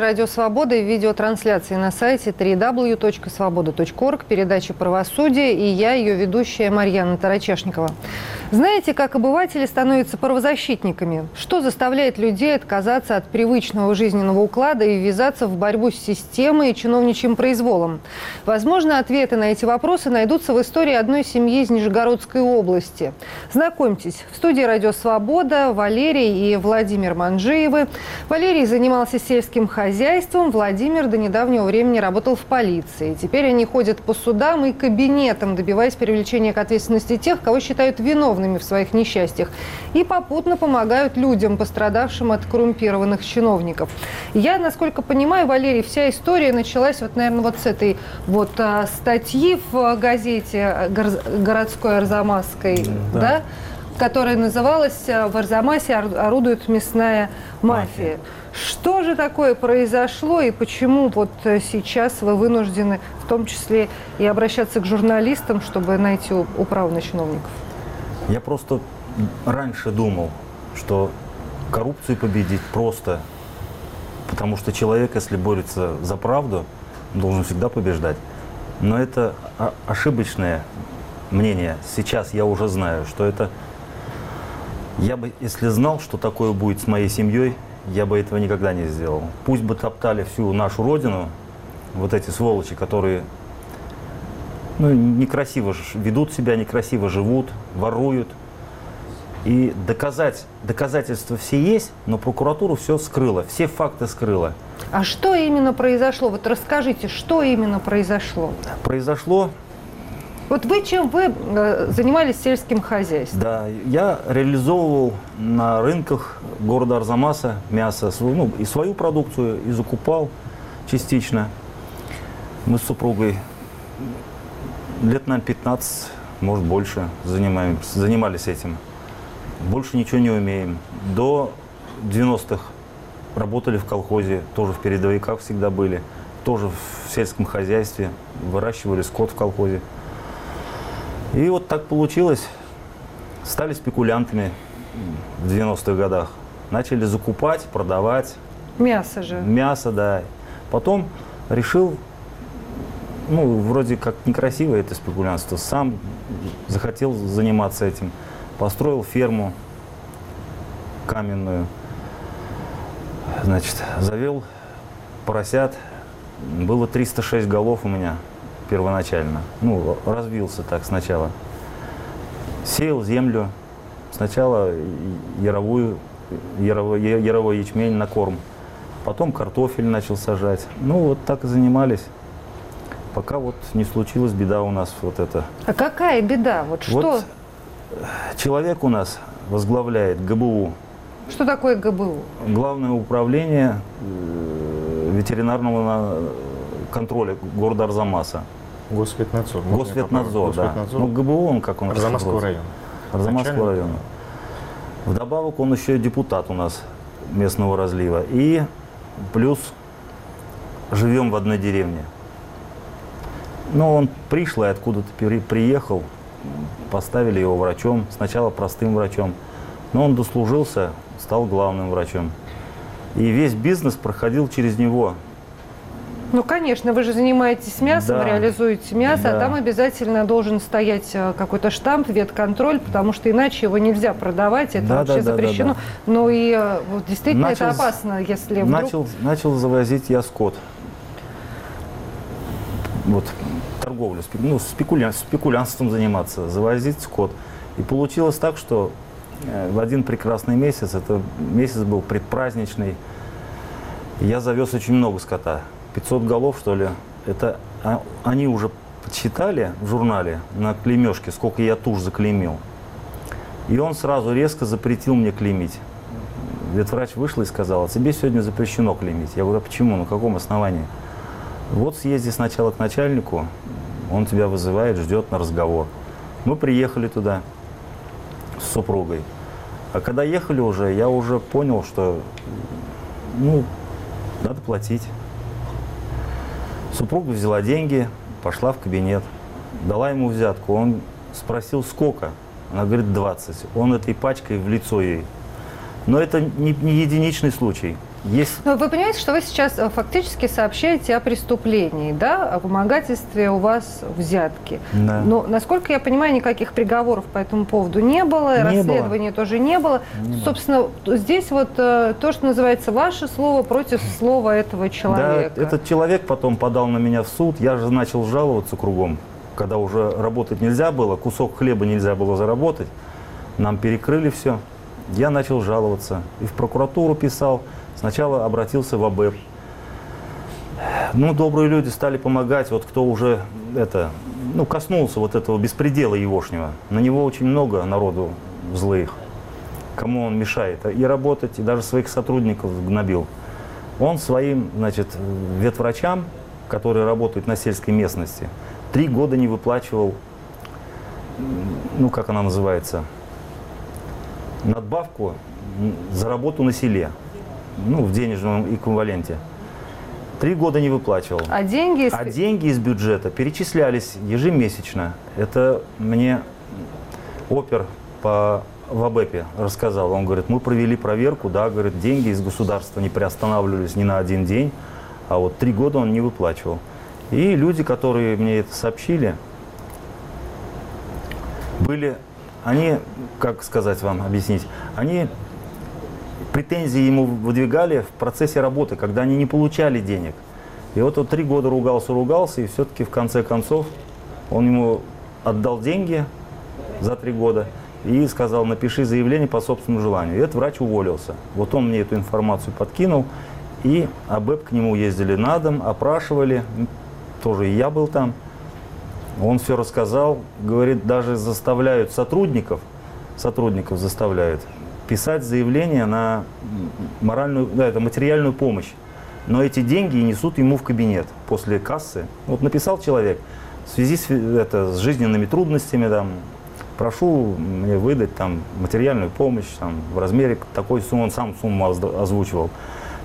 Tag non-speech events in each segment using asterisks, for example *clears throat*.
«Радио Свобода» и видеотрансляции на сайте www.svoboda.org, передача «Правосудие» и я, ее ведущая Марьяна Тарачешникова. Знаете, как обыватели становятся правозащитниками? Что заставляет людей отказаться от привычного жизненного уклада и ввязаться в борьбу с системой и чиновничьим произволом? Возможно, ответы на эти вопросы найдутся в истории одной семьи из Нижегородской области. Знакомьтесь, в студии «Радио Свобода» Валерий и Владимир Манжиевы. Валерий занимался сельским хозяйством, Владимир до недавнего времени работал в полиции. Теперь они ходят по судам и кабинетам, добиваясь привлечения к ответственности тех, кого считают виновными виновными в своих несчастьях и попутно помогают людям, пострадавшим от коррумпированных чиновников. Я, насколько понимаю, Валерий, вся история началась вот, наверное, вот с этой вот а, статьи в газете городской Арзамасской, да, да которая называлась «В Арзамасе орудует мясная мафия». Что же такое произошло и почему вот сейчас вы вынуждены в том числе и обращаться к журналистам, чтобы найти управу на чиновников? Я просто раньше думал, что коррупцию победить просто, потому что человек, если борется за правду, должен всегда побеждать. Но это ошибочное мнение. Сейчас я уже знаю, что это... Я бы, если знал, что такое будет с моей семьей, я бы этого никогда не сделал. Пусть бы топтали всю нашу родину, вот эти сволочи, которые ну, некрасиво ведут себя, некрасиво живут, воруют. И доказать, доказательства все есть, но прокуратура все скрыла, все факты скрыла. А что именно произошло? Вот расскажите, что именно произошло? Произошло вот вы чем вы э, занимались сельским хозяйством? Да, я реализовывал на рынках города Арзамаса мясо, ну, и свою продукцию, и закупал частично. Мы с супругой лет, наверное, 15, может, больше занимаемся, занимались этим. Больше ничего не умеем. До 90-х работали в колхозе, тоже в передовиках всегда были, тоже в сельском хозяйстве, выращивали скот в колхозе. И вот так получилось. Стали спекулянтами в 90-х годах. Начали закупать, продавать. Мясо же. Мясо, да. Потом решил ну, вроде как некрасиво это спекулянство. Сам захотел заниматься этим. Построил ферму каменную. Значит, завел поросят. Было 306 голов у меня первоначально. Ну, развился так сначала. Сеял землю. Сначала яровую, яровой, яровой ячмень на корм. Потом картофель начал сажать. Ну, вот так и занимались пока вот не случилась беда у нас вот это. А какая беда? Вот что? Вот человек у нас возглавляет ГБУ. Что такое ГБУ? Главное управление э, ветеринарного контроля города Арзамаса. Госветнадзор. Госветнадзор, да. Госветнадзор. Ну, ГБУ он как он? Арзамасского района. Арзамасского района. Вдобавок он еще депутат у нас местного разлива. И плюс живем в одной деревне. Но он пришлый откуда-то приехал, поставили его врачом, сначала простым врачом, но он дослужился, стал главным врачом. И весь бизнес проходил через него. Ну, конечно, вы же занимаетесь мясом, да. реализуете мясо, а да. а там обязательно должен стоять э, какой-то штамп, ветконтроль, потому что иначе его нельзя продавать, это да, вообще да, запрещено. Да, да, да. Ну и э, вот, действительно начал, это опасно, если вдруг... Начал, начал завозить я скот. Вот торговлю, ну, спекуля, спекулянством заниматься, завозить скот. И получилось так, что э, в один прекрасный месяц, это месяц был предпраздничный, я завез очень много скота. 500 голов, что ли. Это а, они уже подсчитали в журнале на клеймешке, сколько я туш заклеймил. И он сразу резко запретил мне клеймить. Ветврач вышла и сказала, тебе сегодня запрещено клеймить. Я говорю, а почему, на каком основании? Вот съезди сначала к начальнику, он тебя вызывает, ждет на разговор. Мы приехали туда с супругой. А когда ехали уже, я уже понял, что ну, надо платить. Супруга взяла деньги, пошла в кабинет, дала ему взятку. Он спросил, сколько? Она говорит, 20. Он этой пачкой в лицо ей. Но это не, не единичный случай. Есть... Но вы понимаете, что вы сейчас э, фактически сообщаете о преступлении, да, о вымогательстве у вас взятки. Да. Но, насколько я понимаю, никаких приговоров по этому поводу не было, Не расследования тоже не было. Не было. Собственно, здесь вот э, то, что называется ваше слово против слова этого человека. Да, этот человек потом подал на меня в суд, я же начал жаловаться кругом, когда уже работать нельзя было, кусок хлеба нельзя было заработать, нам перекрыли все. Я начал жаловаться и в прокуратуру писал, сначала обратился в АБЭП. Ну, добрые люди стали помогать, вот кто уже это, ну, коснулся вот этого беспредела егошнего. На него очень много народу злых, кому он мешает и работать, и даже своих сотрудников гнобил. Он своим, значит, ветврачам, которые работают на сельской местности, три года не выплачивал, ну, как она называется, надбавку за работу на селе, ну, в денежном эквиваленте. Три года не выплачивал. А деньги... из- А деньги из бюджета перечислялись ежемесячно. Это мне опер по в АБЭПе рассказал. Он говорит, мы провели проверку, да, говорит, деньги из государства не приостанавливались ни на один день, а вот три года он не выплачивал. И люди, которые мне это сообщили, были, они, как сказать вам, объяснить, они претензии ему выдвигали в процессе работы, когда они не получали денег. И вот он три года ругался, ругался, и все-таки в конце концов он ему отдал деньги за три года и сказал, напиши заявление по собственному желанию. И этот врач уволился. Вот он мне эту информацию подкинул, и АБЭП к нему ездили на дом, опрашивали, тоже и я был там. Он все рассказал, говорит, даже заставляют сотрудников, сотрудников заставляют писать заявление на моральную, да, это материальную помощь. Но эти деньги несут ему в кабинет после кассы. Вот написал человек в связи с, это, с жизненными трудностями, там, прошу мне выдать там, материальную помощь там, в размере такой суммы, он сам сумму озвучивал.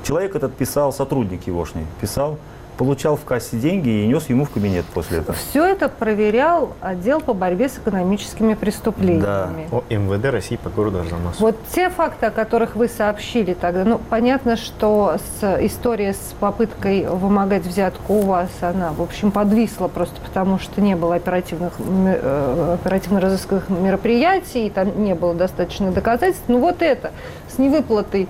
Человек этот писал, сотрудник егошний, писал, получал в кассе деньги и нес ему в кабинет после этого. Все это проверял отдел по борьбе с экономическими преступлениями. О МВД России по городу Арзамас. Вот те факты, о которых вы сообщили тогда, ну, понятно, что с, история с попыткой вымогать взятку у вас, она, в общем, подвисла просто потому, что не было оперативных, э, оперативно-розысковых мероприятий, и там не было достаточно доказательств. Ну, вот это, с невыплатой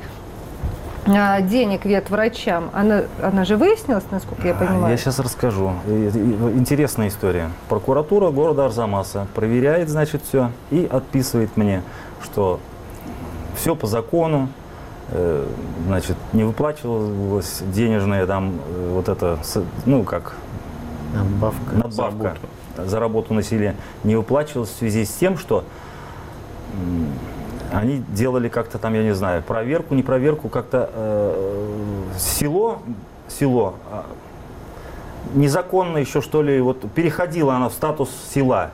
денег ветврачам, она, она же выяснилась, насколько я понимаю? Я сейчас расскажу. Интересная история. Прокуратура города Арзамаса проверяет, значит, все и отписывает мне, что все по закону, э, значит, не выплачивалось денежное там, э, вот это, с- ну, как, Надбавка. за надбавка работу. за работу на селе не выплачивалась в связи с тем, что они делали как-то там, я не знаю, проверку, не проверку, как-то э, село, село а, незаконно еще что ли, вот переходила она в статус села,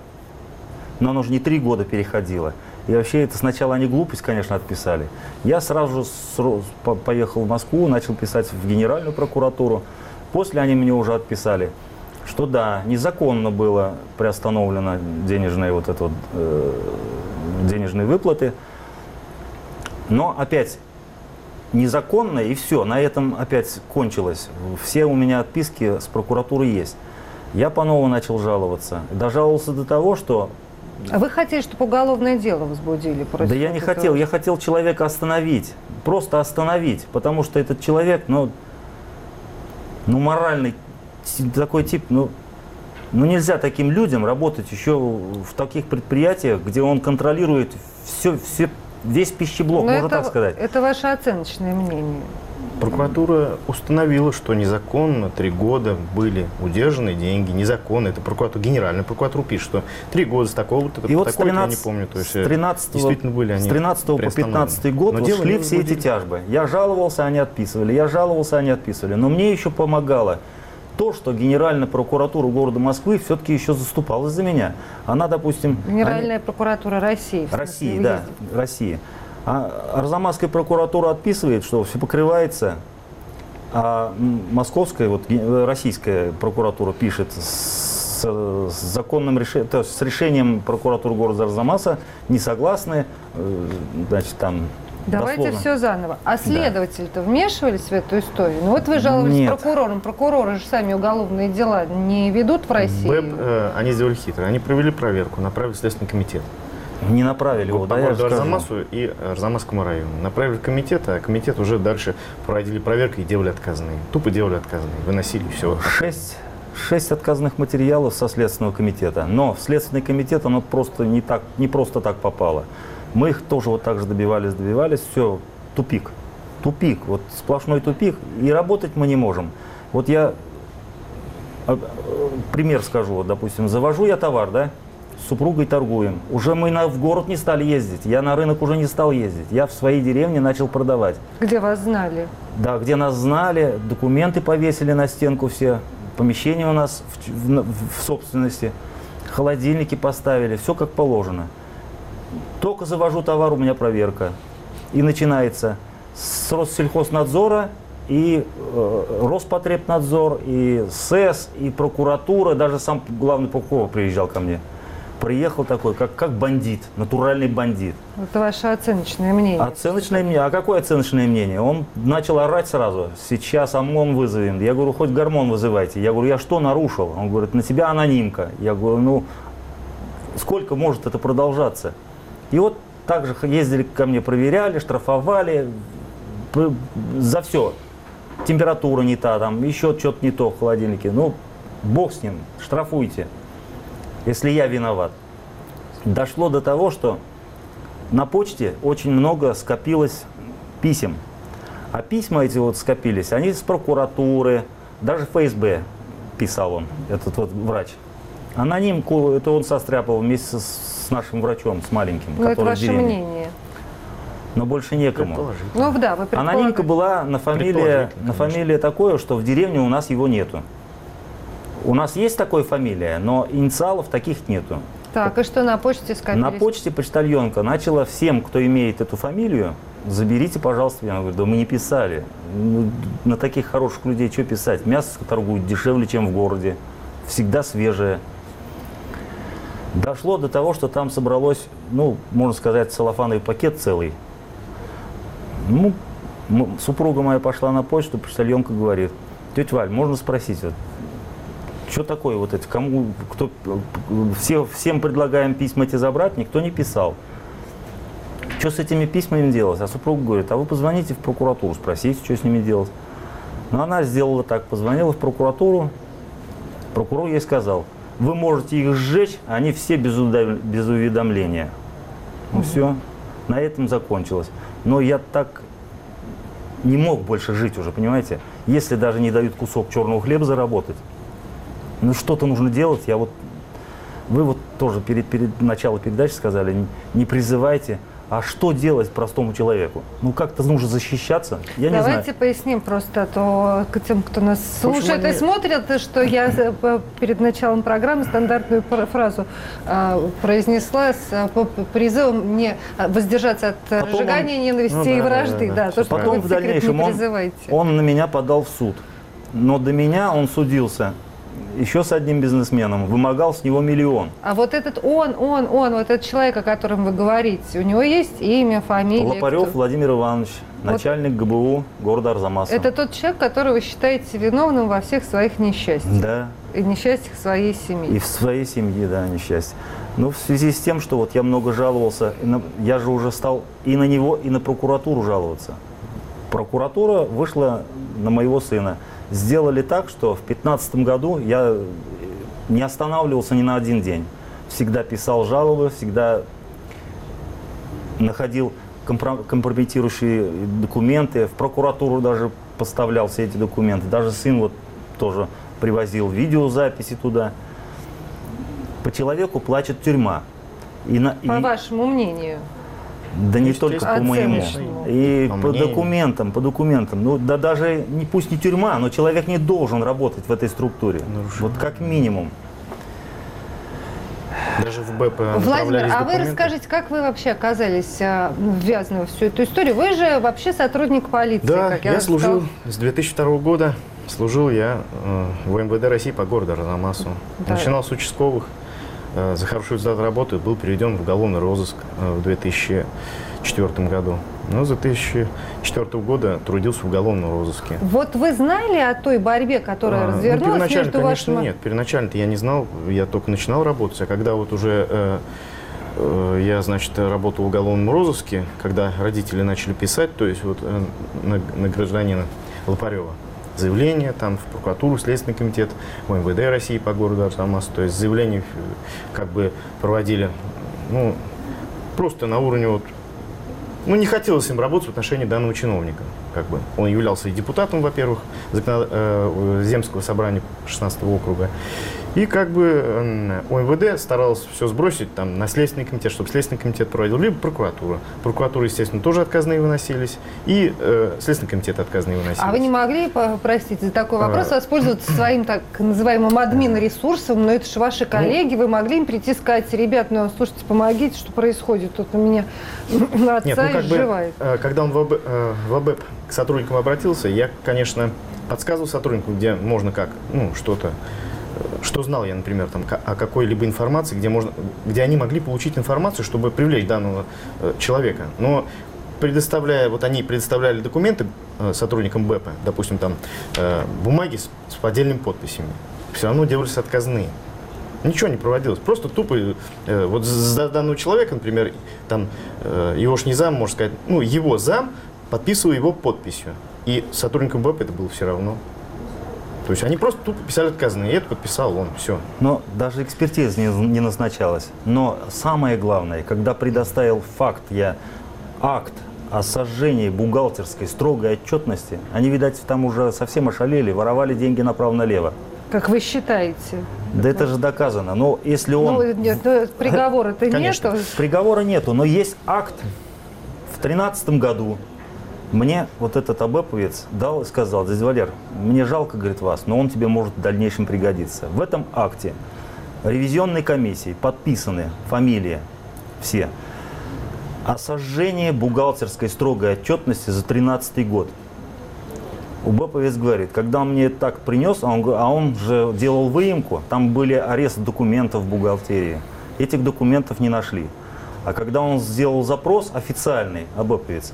но оно же не три года переходило. И вообще это сначала они глупость, конечно, отписали. Я сразу же поехал в Москву, начал писать в Генеральную прокуратуру. После они мне уже отписали, что да, незаконно было приостановлено денежные вот это вот, э, денежные выплаты. Но опять незаконно и все, на этом опять кончилось. Все у меня отписки с прокуратуры есть. Я по новому начал жаловаться. Дожаловался до того, что А вы хотели, чтобы уголовное дело возбудили против да я не этого? хотел, я хотел человека остановить, просто остановить, потому что этот человек, ну, ну моральный такой тип, ну, ну нельзя таким людям работать еще в таких предприятиях, где он контролирует все, все, весь пищеблок, Но можно это, так сказать. Это ваше оценочное мнение. Прокуратура установила, что незаконно три года были удержаны деньги, незаконно. Это прокуратура, генеральная прокуратура пишет, что три года с такого-то, И вот с такого я не 13, помню. То есть, с 13, действительно были они с 13 по приостановлены. 15 год Но вот шли все эти тяжбы. Я жаловался, они отписывали. Я жаловался, они отписывали. Но мне еще помогало то, что Генеральная прокуратура города Москвы все-таки еще заступалась за меня. Она, допустим... Генеральная прокуратура России. России, да. России. А Арзамасская прокуратура отписывает, что все покрывается, а московская, вот российская прокуратура пишет с, с законным решением, то есть с решением прокуратуры города Арзамаса не согласны, э, значит, там Давайте Дословно. все заново. А следователи-то вмешивались в эту историю? Ну вот вы жаловались Нет. прокурорам. Прокуроры же сами уголовные дела не ведут в России. БЭП, э, они сделали хитро. Они провели проверку, направили в Следственный комитет. Не направили его, да, городу скажу. Арзамасу и Арзамасскому району. Направили в комитет, а комитет уже дальше проводили проверку и делали отказные. Тупо делали отказные. Выносили все. Шесть, шесть отказанных материалов со Следственного комитета. Но в Следственный комитет оно просто не, так, не просто так попало. Мы их тоже вот так же добивались, добивались. Все, тупик. Тупик, вот сплошной тупик. И работать мы не можем. Вот я э, пример скажу. Вот, допустим, завожу я товар, да, с супругой торгуем. Уже мы на, в город не стали ездить. Я на рынок уже не стал ездить. Я в своей деревне начал продавать. Где вас знали? Да, где нас знали, документы повесили на стенку все, помещения у нас в, в в собственности, холодильники поставили, все как положено. Только завожу товар, у меня проверка. И начинается с Россельхознадзора и э, Роспотребнадзор, и СЭС, и прокуратура, даже сам главный прокурор приезжал ко мне. Приехал такой, как, как бандит, натуральный бандит. Это ваше оценочное мнение. Оценочное мнение. А какое оценочное мнение? Он начал орать сразу. Сейчас ОМОН вызовем. Я говорю, хоть гормон вызывайте. Я говорю, я что нарушил? Он говорит, на тебя анонимка. Я говорю, ну, сколько может это продолжаться? И вот так же ездили ко мне, проверяли, штрафовали за все. Температура не та, там еще что-то не то в холодильнике. Ну, бог с ним, штрафуйте, если я виноват. Дошло до того, что на почте очень много скопилось писем. А письма эти вот скопились, они с прокуратуры, даже ФСБ писал он, этот вот врач. Анонимку, это он состряпал вместе с, с нашим врачом, с маленьким, Ну, это который в ваше деревне. мнение. Но больше некому. Ну, да, вы Анонимка предполагаете. была на фамилия, на фамилия такое, что в деревне у нас его нету. У нас есть такая фамилия, но инициалов таких нету. Так, и что на почте скопились? На почте почтальонка начала всем, кто имеет эту фамилию, заберите, пожалуйста. Я говорю, да мы не писали. Ну, на таких хороших людей что писать? Мясо торгуют дешевле, чем в городе. Всегда свежее. Дошло до того, что там собралось, ну, можно сказать, целлофановый пакет целый. Ну, супруга моя пошла на почту, почтальонка говорит, тетя Валь, можно спросить, вот, что такое вот это? Кому, кто, все, всем предлагаем письма эти забрать, никто не писал. Что с этими письмами делать? А супруга говорит, а вы позвоните в прокуратуру, спросите, что с ними делать. Но она сделала так, позвонила в прокуратуру, прокурор ей сказал, вы можете их сжечь, а они все без, без уведомления. Ну все, на этом закончилось. Но я так не мог больше жить уже, понимаете? Если даже не дают кусок черного хлеба заработать, ну что-то нужно делать. Я вот, вы вот тоже перед, перед началом передачи сказали, не, не призывайте, а что делать простому человеку? Ну как-то нужно защищаться. Я не Давайте знаю. поясним просто, а то к тем, кто нас слушает и они- смотрит, что я перед началом программы стандартную фразу э, произнесла с п- призывом не воздержаться от Потом разжигания он- ненависти Ну да, и вражды. да, Да, да. то, что Потом вы в дальнейшем не он, он на меня подал в суд. Но до меня он судился еще с одним бизнесменом, вымогал с него миллион. А вот этот он, он, он, вот этот человек, о котором вы говорите, у него есть имя, фамилия? Лопарев кто? Владимир Иванович, начальник ГБУ города Арзамаса. Это тот человек, которого вы считаете виновным во всех своих несчастьях Да, и несчастьях своей и семьи. в своей семье, да, несчастье. Ну, в связи с тем, что вот я много жаловался, и на- я же уже стал и на него, и на прокуратуру жаловаться. Прокуратура вышла на моего сына. Сделали так, что в 2015 году я не останавливался ни на один день. Всегда писал жалобы, всегда находил компро- компрометирующие документы, в прокуратуру даже поставлял все эти документы. Даже сын вот тоже привозил видеозаписи туда. По человеку плачет тюрьма. И на, По и- вашему мнению. Да не только по моему. И По документам, по документам. Ну, да даже не, пусть не тюрьма, но человек не должен работать в этой структуре. Нарушение. Вот как минимум. Даже в БЭП Владимир, направлялись а вы расскажите, как вы вообще оказались а, ввязаны в всю эту историю? Вы же вообще сотрудник полиции, Да, как я, уже служил с 2002 года. Служил я э, в МВД России по городу Арзамасу. Да. Начинал с участковых, э, за хороший результат работы был переведен в уголовный розыск э, в 2004 году. Но с 2004 года трудился в уголовном розыске. Вот вы знали о той борьбе, которая А, ну, развернулась первоначально, между конечно, вашими... нет. Первоначально-то я не знал, я только начинал работать. А когда вот уже э, э, я, значит, работал в уголовном розыске, когда родители начали писать, то есть вот э, на, на гражданина Лопарева, заявление там в прокуратуру, Следственный комитет, в МВД России по городу Арзамас, то есть заявление э, как бы проводили, ну, просто на уровне вот ну, не хотелось им работать в отношении данного чиновника. Как бы. Он являлся и депутатом, во-первых, закона- э, Земского собрания 16 округа. И как бы ОМВД старался все сбросить там, на Следственный комитет, чтобы Следственный комитет проводил, либо прокуратура. Прокуратура, естественно, тоже отказные выносились, и э, Следственный комитет отказные выносились. А вы не могли, простите за такой вопрос, А. воспользоваться своим так называемым админ-ресурсом? Но это же Ну. ваши коллеги, вы могли им прийти и сказать, ребят, ну, слушайте, помогите, что происходит, тут у меня *clears throat* отца Нет, ну как бы, изживает. э, когда он в АБ, э, в АБЭП к сотрудникам обратился, я, конечно, подсказывал сотруднику, где можно как, ну, что-то, что знал я, например, там, о какой-либо информации, где, можно, где они могли получить информацию, чтобы привлечь данного э, человека. Но предоставляя, вот они предоставляли документы э, сотрудникам БЭПа, допустим, там, э, бумаги с, с поддельными подписями, все равно делались отказные. Ничего не проводилось. Просто тупо, э, вот за данного человека, например, там, э, его ж не зам, можно сказать, ну, его зам подписывал его подписью. И сотрудникам БЭП это было все равно. То есть они просто тупо писали отказные, и это подписал он, все. Но даже экспертиза не, не назначалась. Но самое главное, когда предоставил факт я, акт о сожжении бухгалтерской строгой отчетности, они, видать, там уже совсем ошалели, воровали деньги направо-налево. Как вы считаете? Да это же доказано. Но если он... Ну, нет, ну, *laughs* приговора-то нету. Приговора нету, но есть акт. В тринадцатом году мне вот этот абэповец дал и сказал, дядя Валер, мне жалко, говорит, вас, но он тебе может в дальнейшем пригодиться. В этом акте ревизионной комиссии подписаны фамилии все о сожжении бухгалтерской строгой отчетности за 13 год. УБПовец говорит, когда он мне так принес, а он, а он же делал выемку, там были аресты документов в бухгалтерии. Этих документов не нашли. А когда он сделал запрос официальный, АБПовец,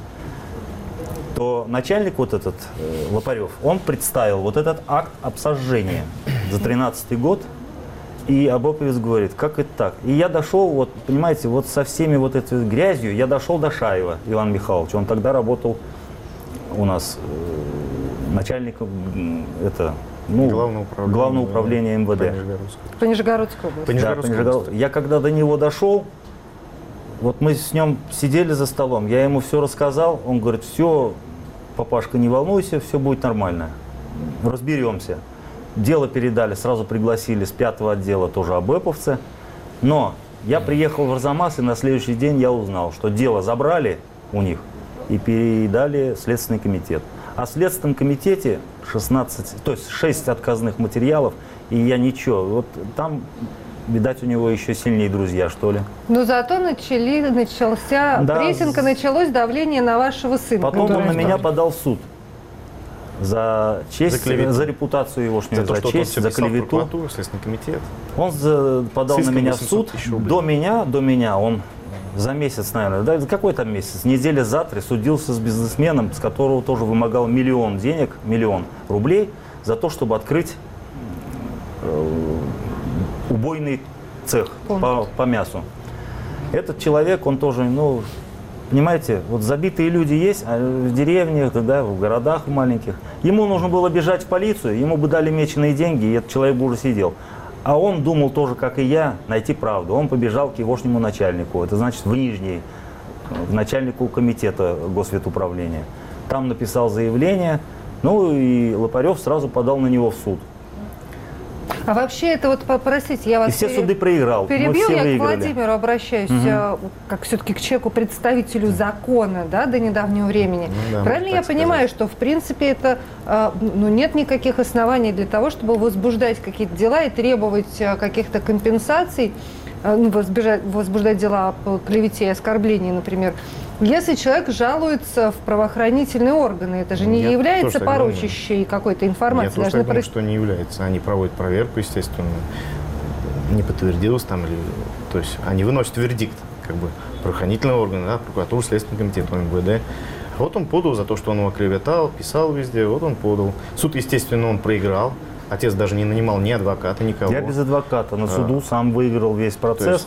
то начальник вот этот, э, Лопарев, он представил вот этот акт об сожжении за 13 год, и Абоповец говорит, как это так? И я дошел, вот, понимаете, вот со всеми вот этой грязью, я дошел до Шаева Ивана Михайловича. Он тогда работал у нас э, начальником это, ну, Главное управление, Главного управления МВД. по Нижегородской. По Нижегородской области. По Да, Нижегородской по Нижегород- области. Я когда до него дошел, вот мы с ним сидели за столом, я ему все рассказал, он говорит, все, папашка, не волнуйся, все будет нормально, разберемся. Дело передали, сразу пригласили с пятого отдела тоже АБЭПовцы, но я приехал в Арзамас, и на следующий день я узнал, что дело забрали у них и передали в Следственный комитет. А в Следственном комитете 16, то есть 6 отказных материалов, и я ничего. Вот там, видать, у него еще сильнее друзья, что ли. Но зато начали, начался Да, прессинг, началось давление на вашего сына. Потом он на меня подал в суд за честь, За за репутацию За егошнюю, то, за, что он честь, за клевету. Следственный комитет. Он за- подал на меня в 800 суд. До меня, до меня он за месяц, наверное, да, какой там месяц, неделя за три судился с бизнесменом, с которого тоже вымогал миллион денег, миллион рублей за то, чтобы открыть э, убойный цех по, по мясу. Этот человек, он тоже, ну, понимаете, вот забитые люди есть а в деревнях, да, в городах маленьких. Ему нужно было бежать в полицию, ему бы дали меченые деньги, и этот человек бы уже сидел. А он думал тоже, как и я, найти правду. Он побежал к егошнему начальнику, это значит в Нижний, к начальнику комитета госветуправления. Там написал заявление, ну и Лопарев сразу подал на него в суд. А вообще это вот, по- простите, я вас И все пере- суды проиграл. Перебил, я к выиграли. Владимиру обращаюсь, э, как все-таки к человеку, представителю закона, да, до недавнего времени. Ну да, Правильно я так понимаю, что в принципе это, э, ну, нет никаких оснований для того, чтобы возбуждать какие-то дела и требовать э, каких-то компенсаций, ну, возбежать- возбуждать дела по клевете и оскорблении, например, если человек жалуется в правоохранительные органы, это же не Я является порочащей какой-то Я информацией. тоже Должны так думаю, проис- что не является. Они проводят проверку, естественно. не подтвердилось там, или, то есть они выносят вердикт, как бы, правоохранительный орган, да, прокуратура, Следственный комитет, МВД. Вот он подал за то, что он его клеветал, писал везде, вот он подал. Суд, естественно, он проиграл. Отец даже не нанимал ни адвоката, никого. Я без адвоката на суду сам выиграл весь процесс.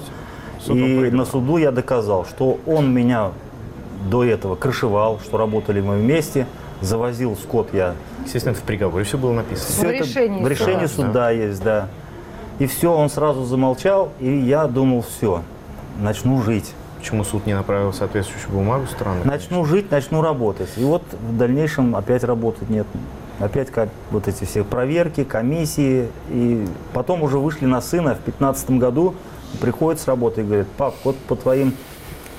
есть и на суду я доказал, что он меня до этого крышевал, что работали мы вместе, завозил скот я. Естественно, это в приговоре все было написано. В решении в решении суда. суда есть, да. И все, он сразу замолчал, и я думал, все, начну жить. Почему суд не направил соответствующую бумагу странно? Начну жить, начну работать. И вот в дальнейшем опять работать нет. Опять как вот эти все проверки, комиссии. И потом уже вышли на сына в 15 году. Приходит с работы и говорит, пап, вот по твоим,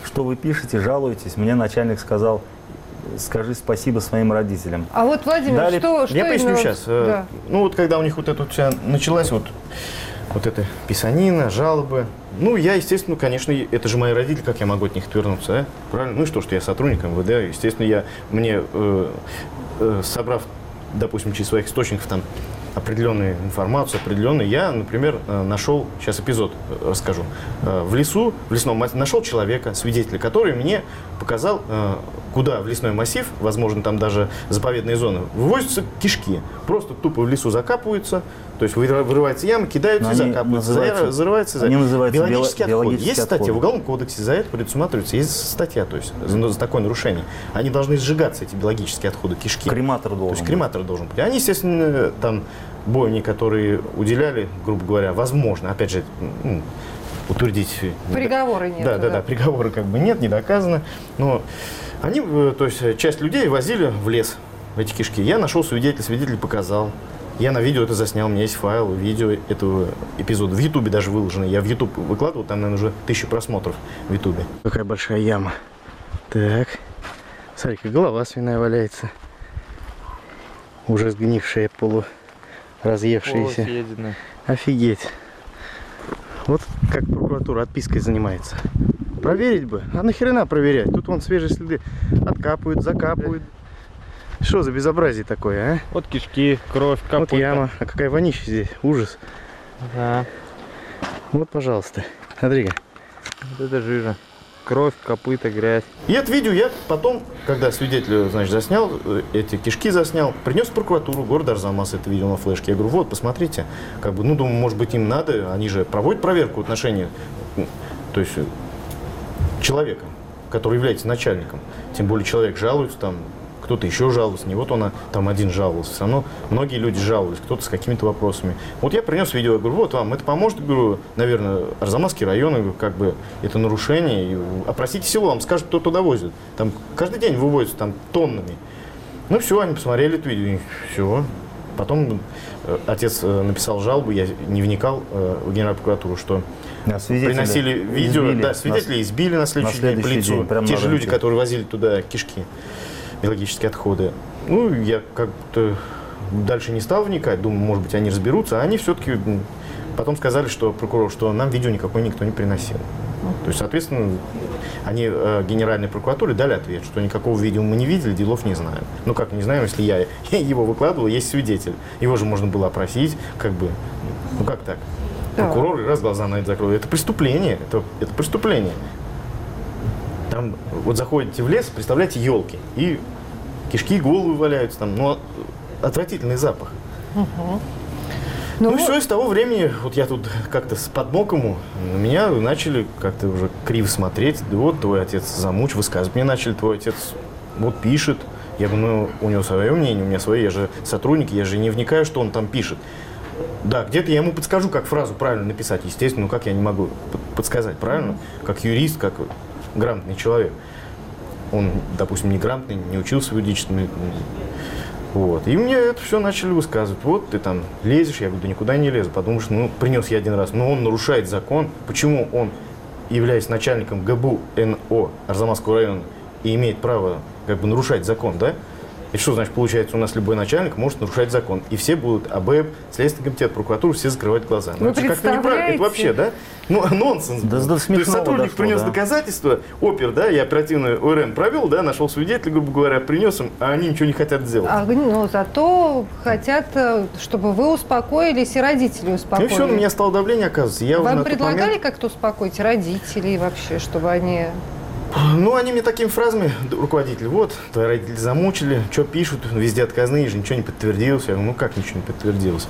что вы пишете, жалуетесь, мне начальник сказал, скажи спасибо своим родителям. А вот, Владимир, Дали- что, что Я поясню именно- сейчас. Да. Ну вот когда у них вот это вся началась вот, вот эта писанина, жалобы. Ну, я, естественно, конечно, это же мои родители, как я могу от них отвернуться, а? Правильно? Ну и что, что я сотрудник МВД, естественно, я, мне, э, э, собрав, допустим, через своих источников там определенную информацию, определенную, я, например, э, нашел, сейчас эпизод э, расскажу, Э, в лесу, в лесном нашел человека, свидетеля, который мне показал, куда в лесной массив, возможно, там даже заповедные зоны, вывозятся кишки. Просто тупо в лесу закапываются, то есть выры- вырывается яма, кидаются Но и закапываются, зарывается. за- они называются биологический био- отход. Есть статья отходы. в Уголовном кодексе, за это предусматривается, есть статья, то есть за, за такое нарушение. Они должны сжигаться, эти биологические отходы, кишки. Крематор То должен есть быть. крематор должен быть. Они, естественно, там бойни, которые уделяли, грубо говоря, возможно, опять же, ну, утвердить... Приговора нет. Да, да, да, приговора как бы нет, не доказано. Но они, э, то есть э, часть людей возили в лес в эти кишки. Я нашел свидетеля, свидетель показал. Я на видео это заснял, у меня есть файл, видео этого эпизода. В Ютубе даже выложено. Я в Ютуб выкладывал, там, наверное, уже тысяча просмотров в Ютубе. Какая большая яма. Так. Смотри-ка, голова свиная валяется. Уже сгнившая, полу разъевшаяся. Съедено. Офигеть. Вот как прокуратура отпиской занимается. Проверить бы. А нахрена проверять? Тут вон свежие следы. Откапывают, закапывают. Что за безобразие такое, а? Вот кишки, кровь, капута. Вот яма. А какая вонища здесь. Ужас. Да, Вот, пожалуйста. Смотри-ка. вот это жижа. Кровь, копыта, грязь. И это видео я потом, когда свидетель, значит, заснял, э, эти кишки заснял, принес в прокуратуру города Арзамас это видео на флешке. Я говорю, вот, посмотрите. Как бы, ну, думаю, может быть, им надо, они же проводят проверку м, то есть, э, человека, который является начальником. Тем более человек жалуется, там, кто-то еще жалуется, не вот он а, там один жаловался. Все равно многие люди жаловались, кто-то с какими-то вопросами. Вот я принес видео, я говорю, вот вам, это поможет, говорю, наверное, Арзамасский район, говорю, как бы это нарушение. И опросите село, вам скажут, кто туда возит. Там каждый день вывозят там тоннами. Ну все, они посмотрели это видео, и все. Потом э, отец э, написал жалобу, я не вникал э, в Генеральную прокуратуру, что А приносили видео, избили да, на- свидетелей избили на следующий, день по следующий лицу. день, прямо Те на же люди, которые возили туда кишки, биологические отходы. Ну, я как-то дальше не стал вникать, думаю, может быть, они разберутся, а они все-таки потом сказали, что прокурор, что нам видео никакой никто не приносил. То есть, соответственно, они э, Генеральной прокуратуре дали ответ, что никакого видео мы не видели, делов не знаем. Ну как не знаем, если я *laughs* его выкладывал, есть свидетель. Его же можно было опросить, как бы. Ну как так? Да. Прокурор раз глаза на это закрыл. Это преступление. Это, это преступление. Там вот заходите в лес, представляете, елки. И кишки, головы валяются там. Ну, отвратительный запах. Ну, Ну, вот- все, и с того времени, вот я тут как-то с подмог ему, на меня начали как-то уже криво смотреть. Да вот твой отец замуч, высказывать мне начали, твой отец вот пишет. Я говорю, ну, у него свое мнение, у меня свое, я же сотрудник, я же не вникаю, что он там пишет. Да, где-то я ему подскажу, как фразу правильно написать, естественно, ну как я не могу под- подсказать, правильно? Как юрист, как грамотный человек. Он, допустим, не грамотный, не учился в юридическом вот. И мне это все начали высказывать. Вот ты там лезешь, я говорю, да никуда не лезу. Подумаешь, ну, принес я один раз, но он нарушает закон. Почему он, являясь начальником ГБУ НО Арзамасского района, и имеет право как бы нарушать закон, да? И что значит, получается, у нас любой начальник может нарушать закон. И все будут, АБЭП, Следственный комитет, прокуратура, все закрывать глаза. Вы это как-то неправильно. Это вообще, да? Ну, нонсенс. Да до То есть сотрудник дошло, принес да. доказательства, опер, да, я оперативный ОРН провел, да, нашел свидетеля, грубо говоря, принес им, а они ничего не хотят сделать. А, ну, зато хотят, э, чтобы вы успокоились и родители Ну и успокоились. все, на меня стало давление оказывается. Я Вам предлагали момент- как-то успокоить родителей вообще, чтобы они... Ну, они мне такими фразами, руководитель, вот, твои родители замучили, что пишут, везде отказные же, ничего не подтвердилось. Я говорю, ну как ничего не подтвердилось?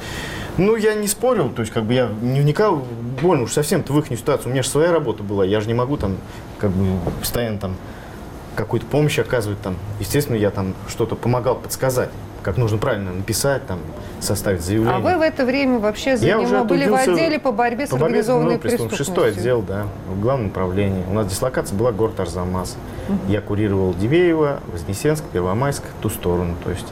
Ну, я не спорил, то есть, как бы я не вникал, больно уж совсем-то в их ситуацию. У меня же своя работа была, я же не могу там, как бы, постоянно там какую-то помощь оказывать там. Естественно, я там что-то помогал подсказать, как нужно правильно написать, там, составить заявление. А вы в это время вообще Я уже занимали, были в отделе по борьбе с По борьбе организованной преступностью. преступностью. Шестой отдел, да, в главном управлении. У нас дислокация была город Арзамас. Я курировал Дивеево, Вознесенск, Первомайск, ту сторону. То есть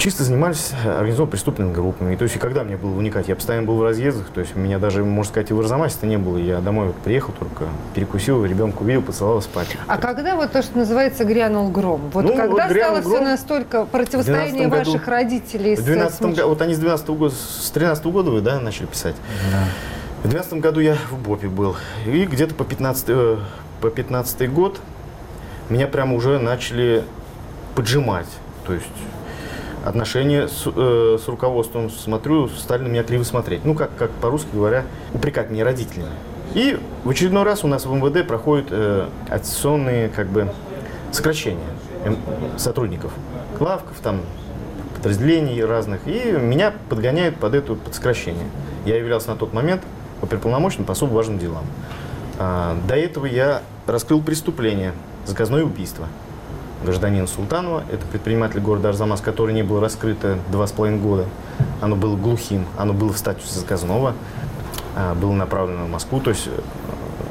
чисто занимались организованными преступными группами. И то есть, и когда мне было уникать, я постоянно был в разъездах, то есть, у меня даже, можно сказать, и в Арзамасе-то не было. Я домой вот приехал только, перекусил, ребенка увидел, поцеловал спать. А когда вот то, что называется, грянул гром? Вот Ну, когда вот стало все настолько противостояние 12 году- ваших родителей В с 12 случаем- году, вот они с 12 года, с 13 года вы, да, начали писать? В 12 году я в БОПе был. И где-то по 15, э, по 15 год меня прямо уже начали поджимать. То есть отношения с, э, с руководством, смотрю, стали на меня криво смотреть. Ну, как, как по-русски говоря, упрекать меня родителями. И в очередной раз у нас в МВД проходят э, аттестационные как бы сокращения эм, сотрудников. Главков, там, подразделений разных. И меня подгоняют под это под сокращение. Я являлся на тот момент оперполномоченным по особо важным делам. А, До этого я раскрыл преступление, заказное убийство гражданина Султанова. Это предприниматель города Арзамас, который не было раскрыто два с половиной года. Оно было глухим, оно было в статусе заказного, а, было направлено в Москву. То есть, э,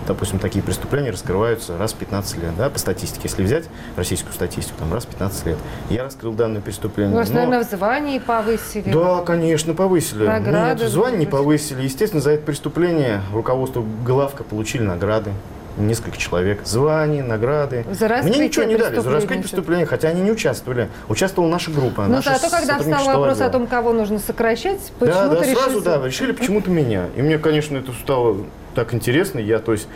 допустим, такие преступления раскрываются раз в 15 лет, да, по статистике. Если взять российскую статистику, там раз в 15 лет. Я раскрыл данное преступление. Вас, но- наверное, в звании повысили. да, конечно, повысили. Награды Нет, звание не повысили. повысили. Естественно, за это преступление руководство главка получили награды. Несколько человек. Звания, награды. За Мне ничего не дали за раскрытие преступления, хотя они не участвовали. Участвовала наша группа. Но наша зато, когда встал вопрос о том, кого нужно сокращать, Да, почему-то да, сразу, решили... да, решили почему-то меня. И мне, конечно, это стало так интересно. Я, то есть,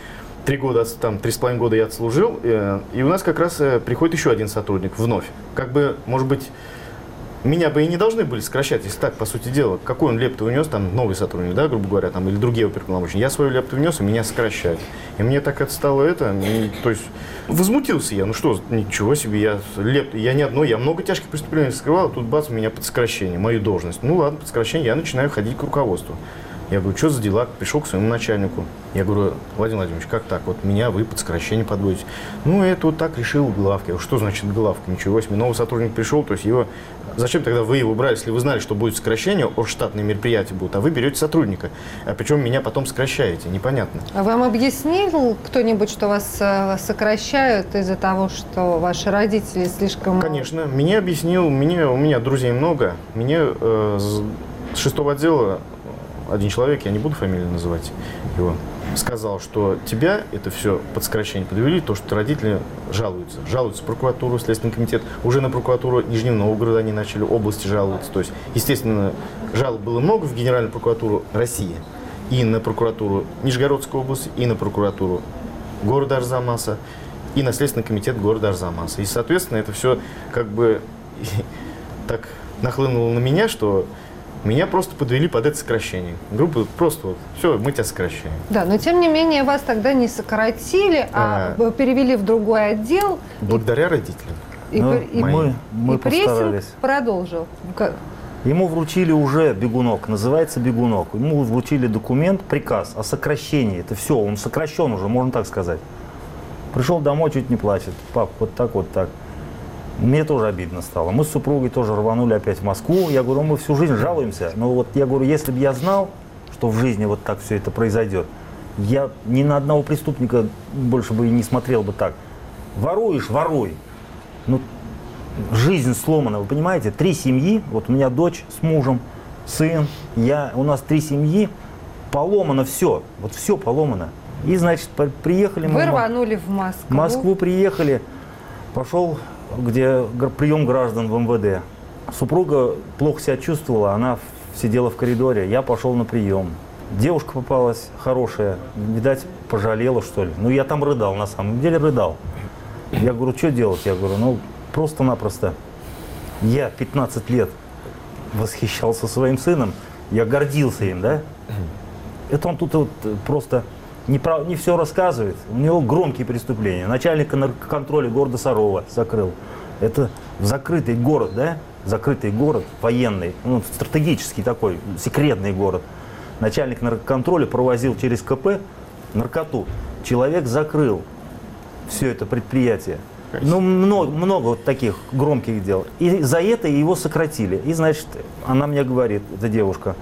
три года, там, три с половиной года я отслужил, э, и у нас как раз э, приходит еще один сотрудник вновь. Как бы, может быть, меня бы и не должны были сокращать, если так, по сути дела. Какой он лепту внес, там, новый сотрудник, да, грубо говоря, там, или другие оперполномоченные. Я свою лепту внес, и меня сокращают. И мне так это стало это, м, то есть, возмутился я. Ну что, ничего себе, я лепту, я не одно, я много тяжких преступлений скрывал, а тут бац, меня под сокращение, мою должность. Ну ладно, под сокращение, я начинаю ходить к руководству. Я говорю, что за дела? Пришел к своему начальнику. Я говорю, Владимир Владимирович, как так? Вот меня вы под сокращение подводите. Ну, это вот так решил главка. Что значит главка? Ничего себе. Новый сотрудник пришел, то есть его... Зачем тогда вы его брали, если вы знали, что будет сокращение, о штатные мероприятия будут, а вы берете сотрудника, а причем меня потом сокращаете? Непонятно. А вам объяснил кто-нибудь, что вас э, сокращают из-за того, что ваши родители слишком... Конечно, мне объяснил, мне, у меня друзей много. Мне э, с шестого отдела один человек, я не буду фамилию называть его, сказал, что тебя это все под сокращение подвели, то, что родители жалуются. Жалуются прокуратуру, Следственный комитет. Уже на прокуратуру Нижнего Новгорода они начали, области жаловаться. То есть, естественно, жалоб было много в Генеральную прокуратуру России и на прокуратуру Нижегородской области, и на прокуратуру города Арзамаса, и на Следственный комитет города Арзамаса. И, соответственно, это все как бы *laughs* так нахлынуло на меня, что меня просто подвели под это сокращение. Группа просто вот, все, мы тебя сокращаем. Да, но тем не менее вас тогда не сократили, а, А. перевели в другой отдел, Благодаря родителям. и, Ну, и- мы, мы и прессинг постарались. продолжил. Ему вручили уже бегунок, называется бегунок. Ему вручили документ, приказ о сокращении. Это все, он сокращен уже, можно так сказать. Пришел домой, чуть не плачет. Пап, вот так, вот так. Мне тоже обидно стало. Мы с супругой тоже рванули опять в Москву. Я говорю, мы всю жизнь жалуемся. Но вот я говорю, если бы я знал, что в жизни вот так все это произойдет, я ни на одного преступника больше бы и не смотрел бы так. Воруешь, воруй. Ну, жизнь сломана, вы понимаете? Три семьи, вот у меня дочь с мужем, сын, я, у нас три семьи, поломано все, вот все поломано. И, значит, приехали мы Вы рванули в Москву. в Москву, приехали, пошел где прием граждан в МВД. Супруга плохо себя чувствовала, она сидела в коридоре, я пошел на прием. Девушка попалась хорошая, видать, пожалела, что ли. Ну, я там рыдал, на самом деле рыдал. Я говорю, что делать? Я говорю, ну, просто-напросто. Я 15 лет восхищался своим сыном, я гордился им, да? Это он тут вот просто не, прав- не все рассказывает. У него громкие преступления. Начальника наркоконтроля города Сарова закрыл. Это закрытый город, да? Закрытый город, военный, ну, стратегический такой, секретный город. Начальник наркоконтроля провозил через КП наркоту. Человек закрыл все это предприятие. Ну, много, много вот таких громких дел. И за это его сократили. И, значит, она мне говорит, эта девушка,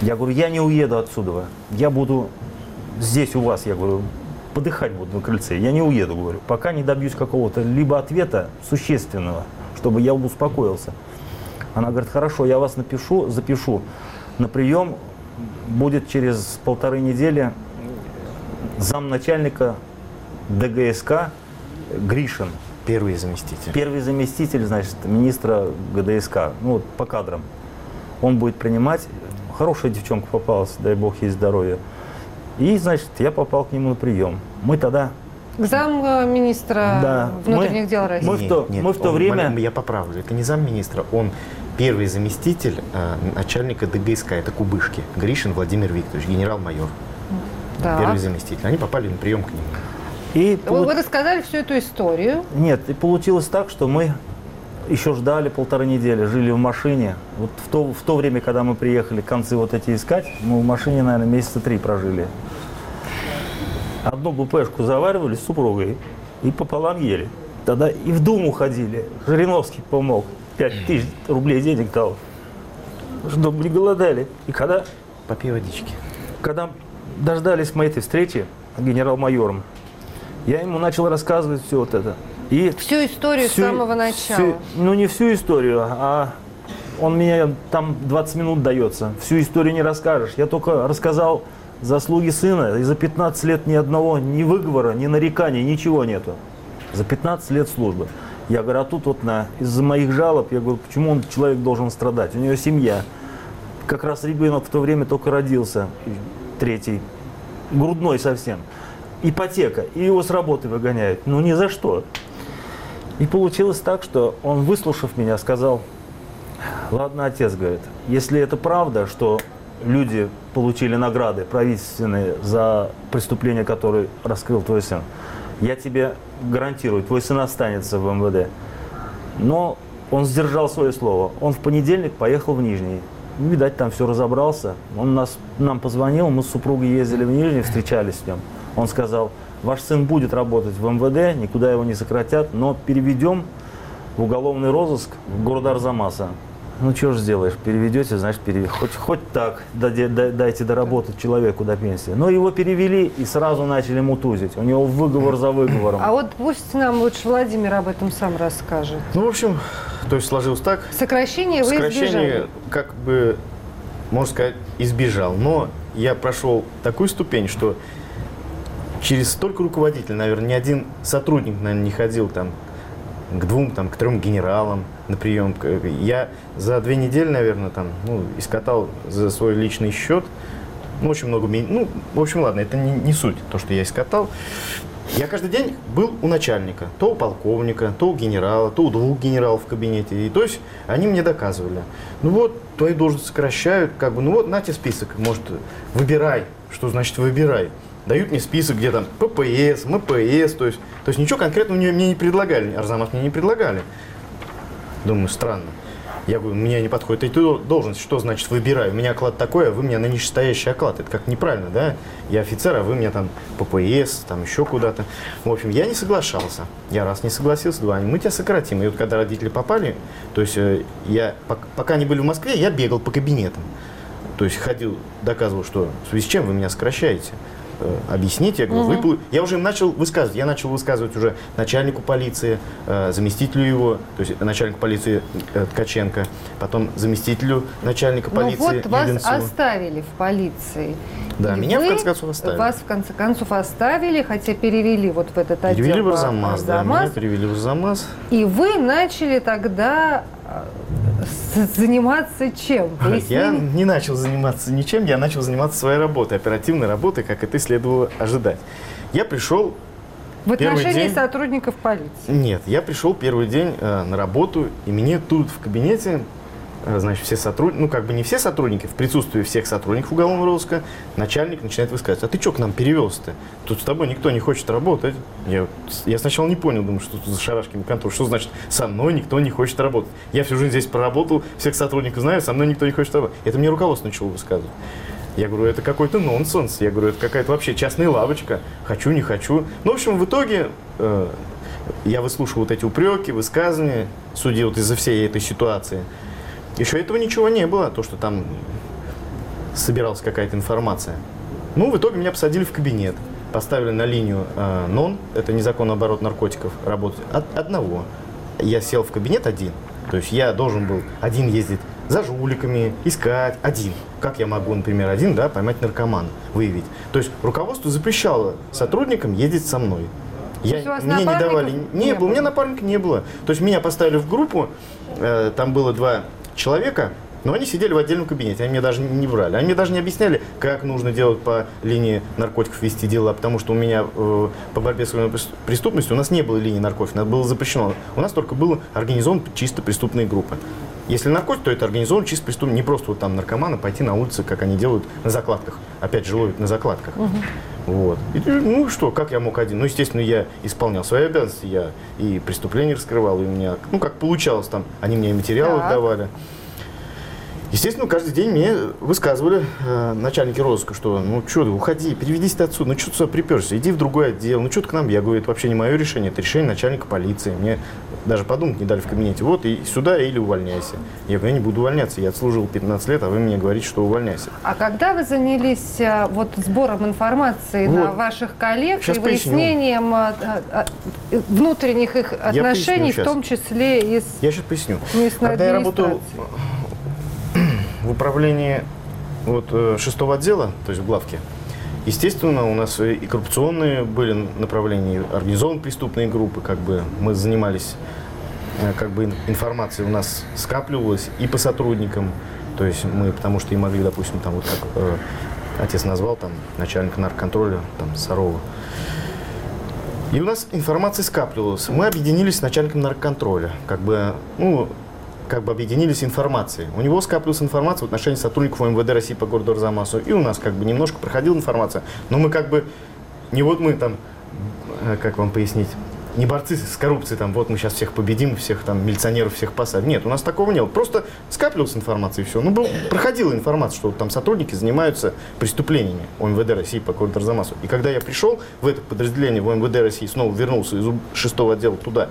я говорю, я не уеду отсюда. Я буду здесь у вас, я говорю, подыхать буду на крыльце. Я не уеду, говорю, пока не добьюсь какого-то либо ответа существенного, чтобы я успокоился. Она говорит, хорошо, я вас напишу, запишу на прием. Будет через полторы недели замначальника ДГСК Гришин. Первый заместитель. Первый заместитель, значит, министра ГДСК, ну вот по кадрам. Он будет принимать. Хорошая девчонка попалась, дай бог ей здоровья. И, значит, я попал к нему на прием. Мы тогда, Замминистра Да, внутренних мы- дел России. мы в то- мы в то он- время- Я поправлю, это не замминистра, он первый заместитель э, начальника ДГСК, это Кубышки, Гришин Владимир Викторович, генерал-майор, Да. первый заместитель. Они попали на прием к нему. и Вы, полу- вы рассказали всю эту историю. Нет, и получилось так, что мы еще ждали полторы недели, жили в машине. Вот в то, в то время, когда мы приехали концы вот эти искать, мы в машине, наверное, месяца три прожили. Одну БПшку заваривали с супругой и пополам ели. Тогда и в Думу ходили. Жириновский помог. Пять тысяч рублей денег дал. Чтобы не голодали. И когда Попей водички. когда дождались мы этой встречи с генерал-майором, я ему начал рассказывать все вот это. И Всю историю всю- с самого начала. всю- ну, не всю историю, а он меня там 20 минут дается. Всю историю не расскажешь. Я только рассказал заслуги сына, и за 15 лет ни одного, ни выговора, ни нарекания, ничего нету. За 15 лет службы. Я говорю, а тут вот на, из-за моих жалоб, я говорю, почему он, человек должен страдать? У него семья. Как раз ребенок в то время только родился, третий, грудной совсем. Ипотека, и его с работы выгоняют. Ну ни за что. И получилось так, что он, выслушав меня, сказал, ладно, отец, говорит, если это правда, что люди получили награды правительственные за преступления, которые раскрыл твой сын, я тебе гарантирую, твой сын останется в МВД. Но он сдержал свое слово. Он в понедельник поехал в Нижний. Видать, там все разобрался. Он нас, нам позвонил, мы с супругой ездили в Нижний, встречались с ним. Он сказал, ваш сын будет работать в МВД, никуда его не сократят, но переведем в уголовный розыск в город Арзамаса. Ну, что же сделаешь, переведете, значит, переве- хоть, хоть так даде- да- дайте доработать человеку до пенсии. Но его перевели и сразу начали мутузить. У него выговор за выговором. А вот пусть нам лучше Владимир об этом сам расскажет. Ну, в общем, то есть сложилось так. Сокращение вы Сокращение, избежали. как бы, можно сказать, избежал. Но я прошел такую ступень, что через столько руководителей, наверное, ни один сотрудник, наверное, не ходил там к двум, там, к трем генералам на прием. К- Я за две недели, наверное, там, ну, искатал за свой личный счет, ну, очень много, ну, в общем, ладно, это не, не суть, то, что я искатал. Я каждый день был у начальника, то у полковника, то у генерала, то у двух генералов в кабинете. И то есть они мне доказывали, ну вот, твои должности сокращают, как бы, ну вот, на тебе список, может, выбирай. Что значит выбирай? Дают мне список, где там ППС, МПС, то есть, то есть ничего конкретного мне, не предлагали, Арзамас мне не предлагали. Думаю, странно. Я говорю, мне не подходит эта должность, что значит выбираю? У меня оклад такой, а вы мне на нижестоящий оклад. Это как неправильно, да? Я офицер, а вы мне там ППС, там еще куда-то. В общем, я не соглашался. Я раз не согласился, два, мы тебя сократим. И вот когда родители попали, то есть э, я, пок- пока они были в Москве, я бегал по кабинетам. То есть ходил, доказывал, что в связи с чем вы меня сокращаете. Э, объяснить. Я говорю, вы полу- я уже им начал высказывать. Я начал высказывать уже начальнику полиции, э, заместителю его, то есть начальнику полиции э, Ткаченко, потом заместителю начальника Ну полиции вот вас Юденцеву. оставили в полиции. Да, И меня в вы- конце концов оставили. Вас в конце концов оставили, хотя перевели вот в этот отдел. Перевели в Арзамас, да, меня перевели в Арзамас. И вы начали тогда заниматься чем? Я Пояснили? не начал заниматься ничем, я начал заниматься своей работой, оперативной работой, как это и следовало ожидать. Я пришел, В отношении день- сотрудников полиции. нет, я пришел первый день э, на работу, и мне тут в кабинете, значит, все сотрудники, ну как бы не все сотрудники, в присутствии всех сотрудников уголовного розыска, начальник начинает высказывать, а ты что к нам перевелся-то? Тут с тобой никто не хочет работать. Я, я сначала не понял, думаю, что тут за шарашкин контор, что значит со мной никто не хочет работать. Я всю жизнь здесь проработал, всех сотрудников знаю, со мной никто не хочет работать. Это мне руководство начало высказывать. Я говорю, это какой-то нонсенс. Я говорю, это какая-то вообще частная лавочка. Хочу, не хочу. Ну, в общем, в итоге э, я выслушал вот эти упреки, высказывания, судил вот из-за всей этой ситуации. Еще этого ничего не было, то, что там собиралась какая-то информация. Ну, в итоге меня посадили в кабинет, поставили на линию э, НОН, это незаконный оборот наркотиков, работать от одного. Я сел в кабинет один, то есть я должен был один ездить за жуликами, искать один. Как я могу, например, один, да, поймать наркомана, выявить. То есть руководство запрещало сотрудникам ездить со мной. Я, у вас мне не давали, не, не было, у меня было? напарника не было. То есть меня поставили в группу, э, там было два человека, но они сидели в отдельном кабинете, они мне даже не врали. Они мне даже не объясняли, как нужно делать по линии наркотиков вести дела, потому что у меня э, по борьбе с преступностью у нас не было линии наркотиков, это было запрещено. У нас только было организован чисто преступные группы. Если наркотик, то это организован чисто преступный, не просто вот там наркоманы пойти на улице, как они делают на закладках. Опять же, ловят на закладках. Вот. И, ну что, как я мог один? Ну, естественно, я исполнял свои обязанности, я и преступления раскрывал, и у меня, ну, как получалось там, они мне и материалы Так. давали. Естественно, каждый день мне высказывали э, начальники розыска, что ну что ты, уходи, переведись ты отсюда, ну что ты сюда приперся, иди в другой отдел, ну что ты к нам, я говорю, это вообще не мое решение, это решение начальника полиции, мне даже подумать не дали в кабинете, вот и сюда или увольняйся. Я говорю, я не буду увольняться, я отслужил 15 лет, а вы мне говорите, что увольняйся. А когда вы занялись а, вот сбором информации на Вот. ваших коллег Щас и выяснением а, а, внутренних их отношений, в том числе и с Я сейчас поясню. Когда я работал? В управлении вот, э, шестого отдела, то есть в главке, естественно, у нас и коррупционные были направления, и организованные преступные группы, как бы мы занимались, э, как бы ин- информация у нас скапливалась и по сотрудникам, то есть мы, потому что и могли, допустим, там вот как э, отец назвал, там начальника наркоконтроля, там Сарова, и у нас информация скапливалась. Мы объединились с начальником наркоконтроля. Как бы, ну, как бы объединились информацией. У него скапливалась информация в отношении сотрудников МВД России по городу Арзамасу. И у нас как бы немножко проходила информация. Но мы как бы, не вот мы там, э, как вам пояснить, не борцы с коррупцией, там, вот мы сейчас всех победим, всех там милиционеров всех посадим. Нет, у нас такого не было. Просто скапливалась информация и все. Ну, был, проходила информация, что там сотрудники занимаются преступлениями ОМВД России по городу Арзамасу. И когда я пришел в это подразделение в ОМВД России, снова вернулся из шестого отдела туда,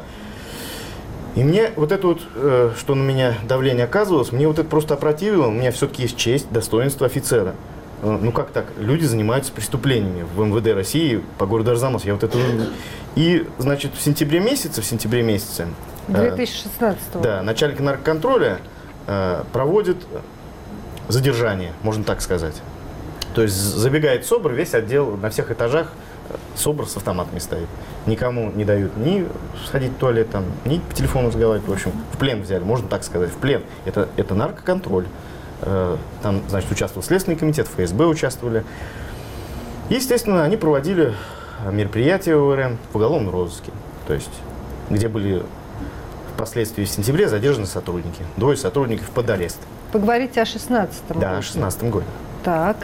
и мне вот это вот, э, что на меня давление оказывалось, мне вот это просто опротивило. У меня все-таки есть честь, достоинство офицера. Э, Ну как так? Люди занимаются преступлениями в МВД России по городу Арзамас. Я вот это... И, значит, в сентябре месяце, в сентябре месяце... э, 2016 да, начальник наркоконтроля э, проводит задержание, можно так сказать. То есть забегает СОБР, весь отдел на всех этажах э, СОБР с автоматами стоит. Никому не дают ни сходить в туалет, там, ни по телефону разговаривать. В общем, в плен взяли, можно так сказать, в плен. Это, это наркоконтроль. Э, Там, значит, участвовал Следственный комитет, ФСБ участвовали. Естественно, они проводили мероприятия ОРМ в уголовном розыске. То есть, где были впоследствии в сентябре задержаны сотрудники. Двое сотрудников под арест. Вы говорите о 16 Да, в 16 году. Так.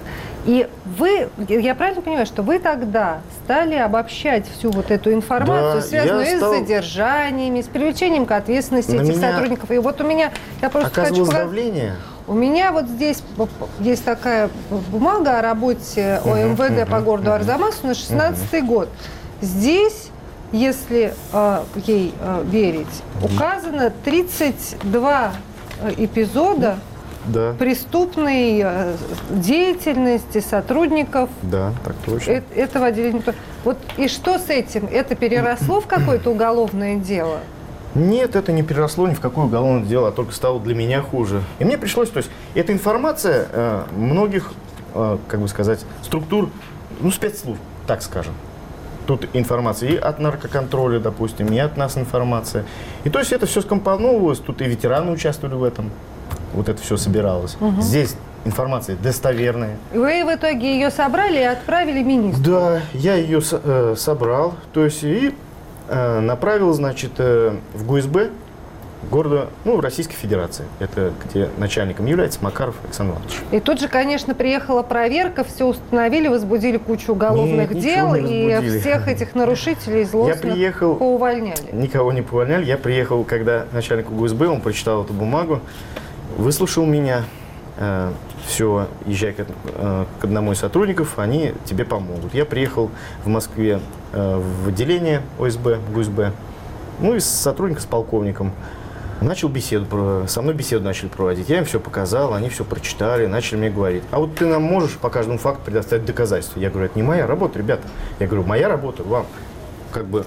И вы, я правильно понимаю, что вы тогда стали обобщать всю вот эту информацию, Да, связанную стал- с задержаниями, с привлечением к ответственности На этих меня сотрудников. И вот у меня, я просто хочу Оказывалось давление. У меня вот здесь есть такая бумага о работе ОМВД по городу Арзамасу на 16 год. Здесь, если э, ей э, верить, указано 32 э, эпизода Да, преступной э, деятельности сотрудников да, так точно. э- этого отделения. Вот и что с этим? Это переросло в какое-то уголовное дело? Нет, это не переросло ни в какое уголовное дело, а только стало для меня хуже. И мне пришлось, то есть, эта информация э, многих, э, как бы сказать, структур, ну, спецслужб, так скажем. Тут информация и от наркоконтроля, допустим, и от нас информация. И то есть это все скомпоновалось, тут и ветераны участвовали в этом. Вот это все собиралось. Здесь информация достоверная. Вы в итоге ее собрали и отправили министру. Да, я ее со- э, собрал, то есть и э, направил, значит, э, в ГУСБ города, ну, Российской Федерации. Это где начальником является Макаров Александр Иванович. И тут же, конечно, приехала проверка, все установили, возбудили кучу уголовных Нет, дел, и всех этих нарушителей злостных приехал- поувольняли. Никого не повольняли. Я приехал, когда начальник ГУСБ, он прочитал эту бумагу, выслушал меня, все, езжай к, э, к одному из сотрудников, они тебе помогут. Я приехал в Москве э, в отделение ОСБ, ГУСБ, ну и с сотрудником, с полковником. Начал беседу, со мной беседу начали проводить. Я им все показал, они все прочитали, начали мне говорить. А вот ты нам можешь по каждому факту предоставить доказательства? Я говорю, это не моя работа, ребята. Я говорю, моя работа вам как бы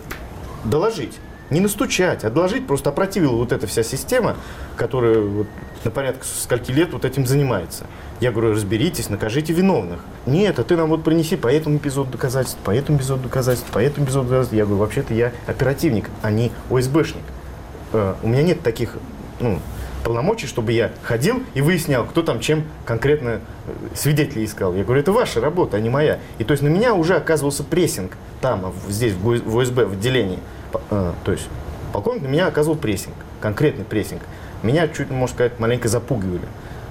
доложить. Не настучать, доложить. Просто опротивила вот эта вся система, которая вот на порядок скольки лет вот этим занимается. Я говорю, разберитесь, накажите виновных. Нет, а ты нам вот принеси по этому эпизоду доказательств, по этому эпизоду доказательств, по этому эпизоду доказательств. Я говорю, вообще-то я оперативник, а не ОСБшник. Э, у меня нет таких ну, полномочий, чтобы я ходил и выяснял, кто там чем конкретно э, свидетелей искал. Я говорю, это ваша работа, а не моя. И то есть на меня уже оказывался прессинг там, здесь, в ОСБ, в отделении. Э, То есть полковник на меня оказывал прессинг, конкретный прессинг. Меня чуть, можно сказать, маленько запугивали.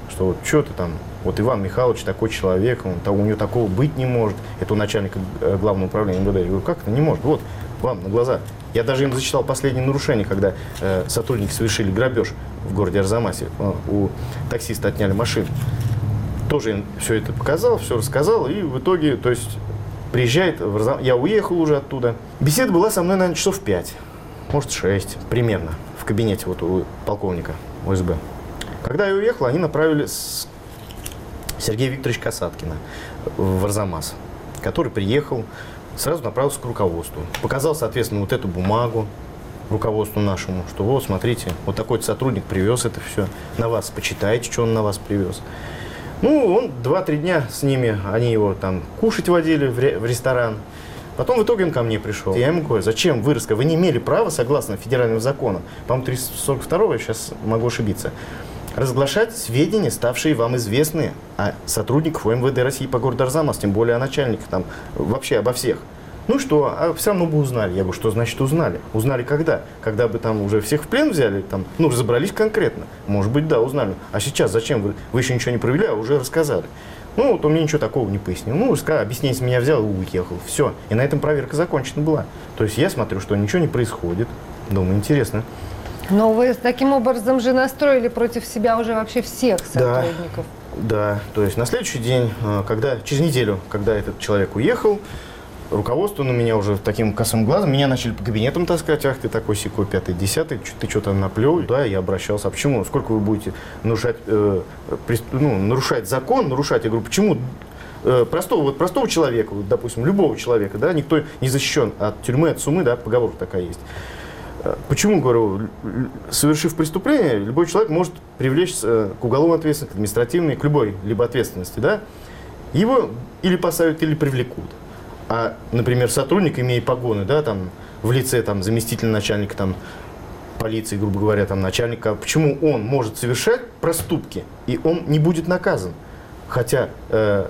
Что вот что ты там, вот Иван Михайлович такой человек, он, у него такого быть не может. Это у начальника э, главного управления МВД. Я говорю, как это не может? Вот, вам на глаза. Я даже им зачитал последнее нарушение, когда э, сотрудники совершили грабеж в городе Арзамасе. Э, у таксиста отняли машину. Тоже им все это показал, все рассказал. И в итоге, то есть, приезжает в Арзам- Я уехал уже оттуда. Беседа была со мной, наверное, часов 5, может 6 примерно в кабинете вот у полковника ОСБ. Когда я уехал, они направили с Сергея Викторовича Касаткина в Арзамас, который приехал, сразу направился к руководству. Показал, соответственно, вот эту бумагу руководству нашему, что вот, смотрите, вот такой сотрудник привез это все, на вас почитайте, что он на вас привез. Ну, он два-три дня с ними, они его там кушать водили в, ре- в ресторан. Потом в итоге он ко мне пришел. Я ему говорю, зачем вы раска- Вы не имели права, согласно федеральному закону, по-моему, 342 я сейчас могу ошибиться, разглашать сведения, ставшие вам известны о сотрудниках МВД России по городу Арзамас, тем более о начальниках, там, вообще обо всех. Ну что, а все равно бы узнали. Я говорю, что значит узнали? Узнали когда? Когда бы там уже всех в плен взяли, там, ну, разобрались конкретно. Может быть, да, узнали. А сейчас зачем вы? Вы еще ничего не провели, а уже рассказали. Ну, вот он мне ничего такого не пояснил. Ну, сказал, объяснение с меня взял и уехал. Все. И на этом проверка закончена была. То есть я смотрю, что ничего не происходит. Думаю, интересно. Но вы таким образом же настроили против себя уже вообще всех Да. сотрудников. Да, то есть на следующий день, э, когда через неделю, когда этот человек уехал, руководство на меня уже таким косым глазом, меня начали по кабинетам таскать, ах ты такой секой, пятый, десятый, ты что-то наплел. Да, я обращался, а почему, сколько вы будете нарушать, э, прес- ну, нарушать закон, нарушать, я говорю, почему э, простого, вот простого человека, вот, допустим, любого человека, да, никто не защищен от тюрьмы, от сумы, да, поговорка такая есть. Э, Почему, говорю, совершив преступление, любой человек может привлечься к уголовной ответственности, к административной, к любой либо ответственности, да? Его или посадят, или привлекут. А, например, сотрудник, имея погоны, да, там, в лице там, заместителя начальника там, полиции, грубо говоря, там, начальника, почему он может совершать проступки, и он не будет наказан? Хотя э,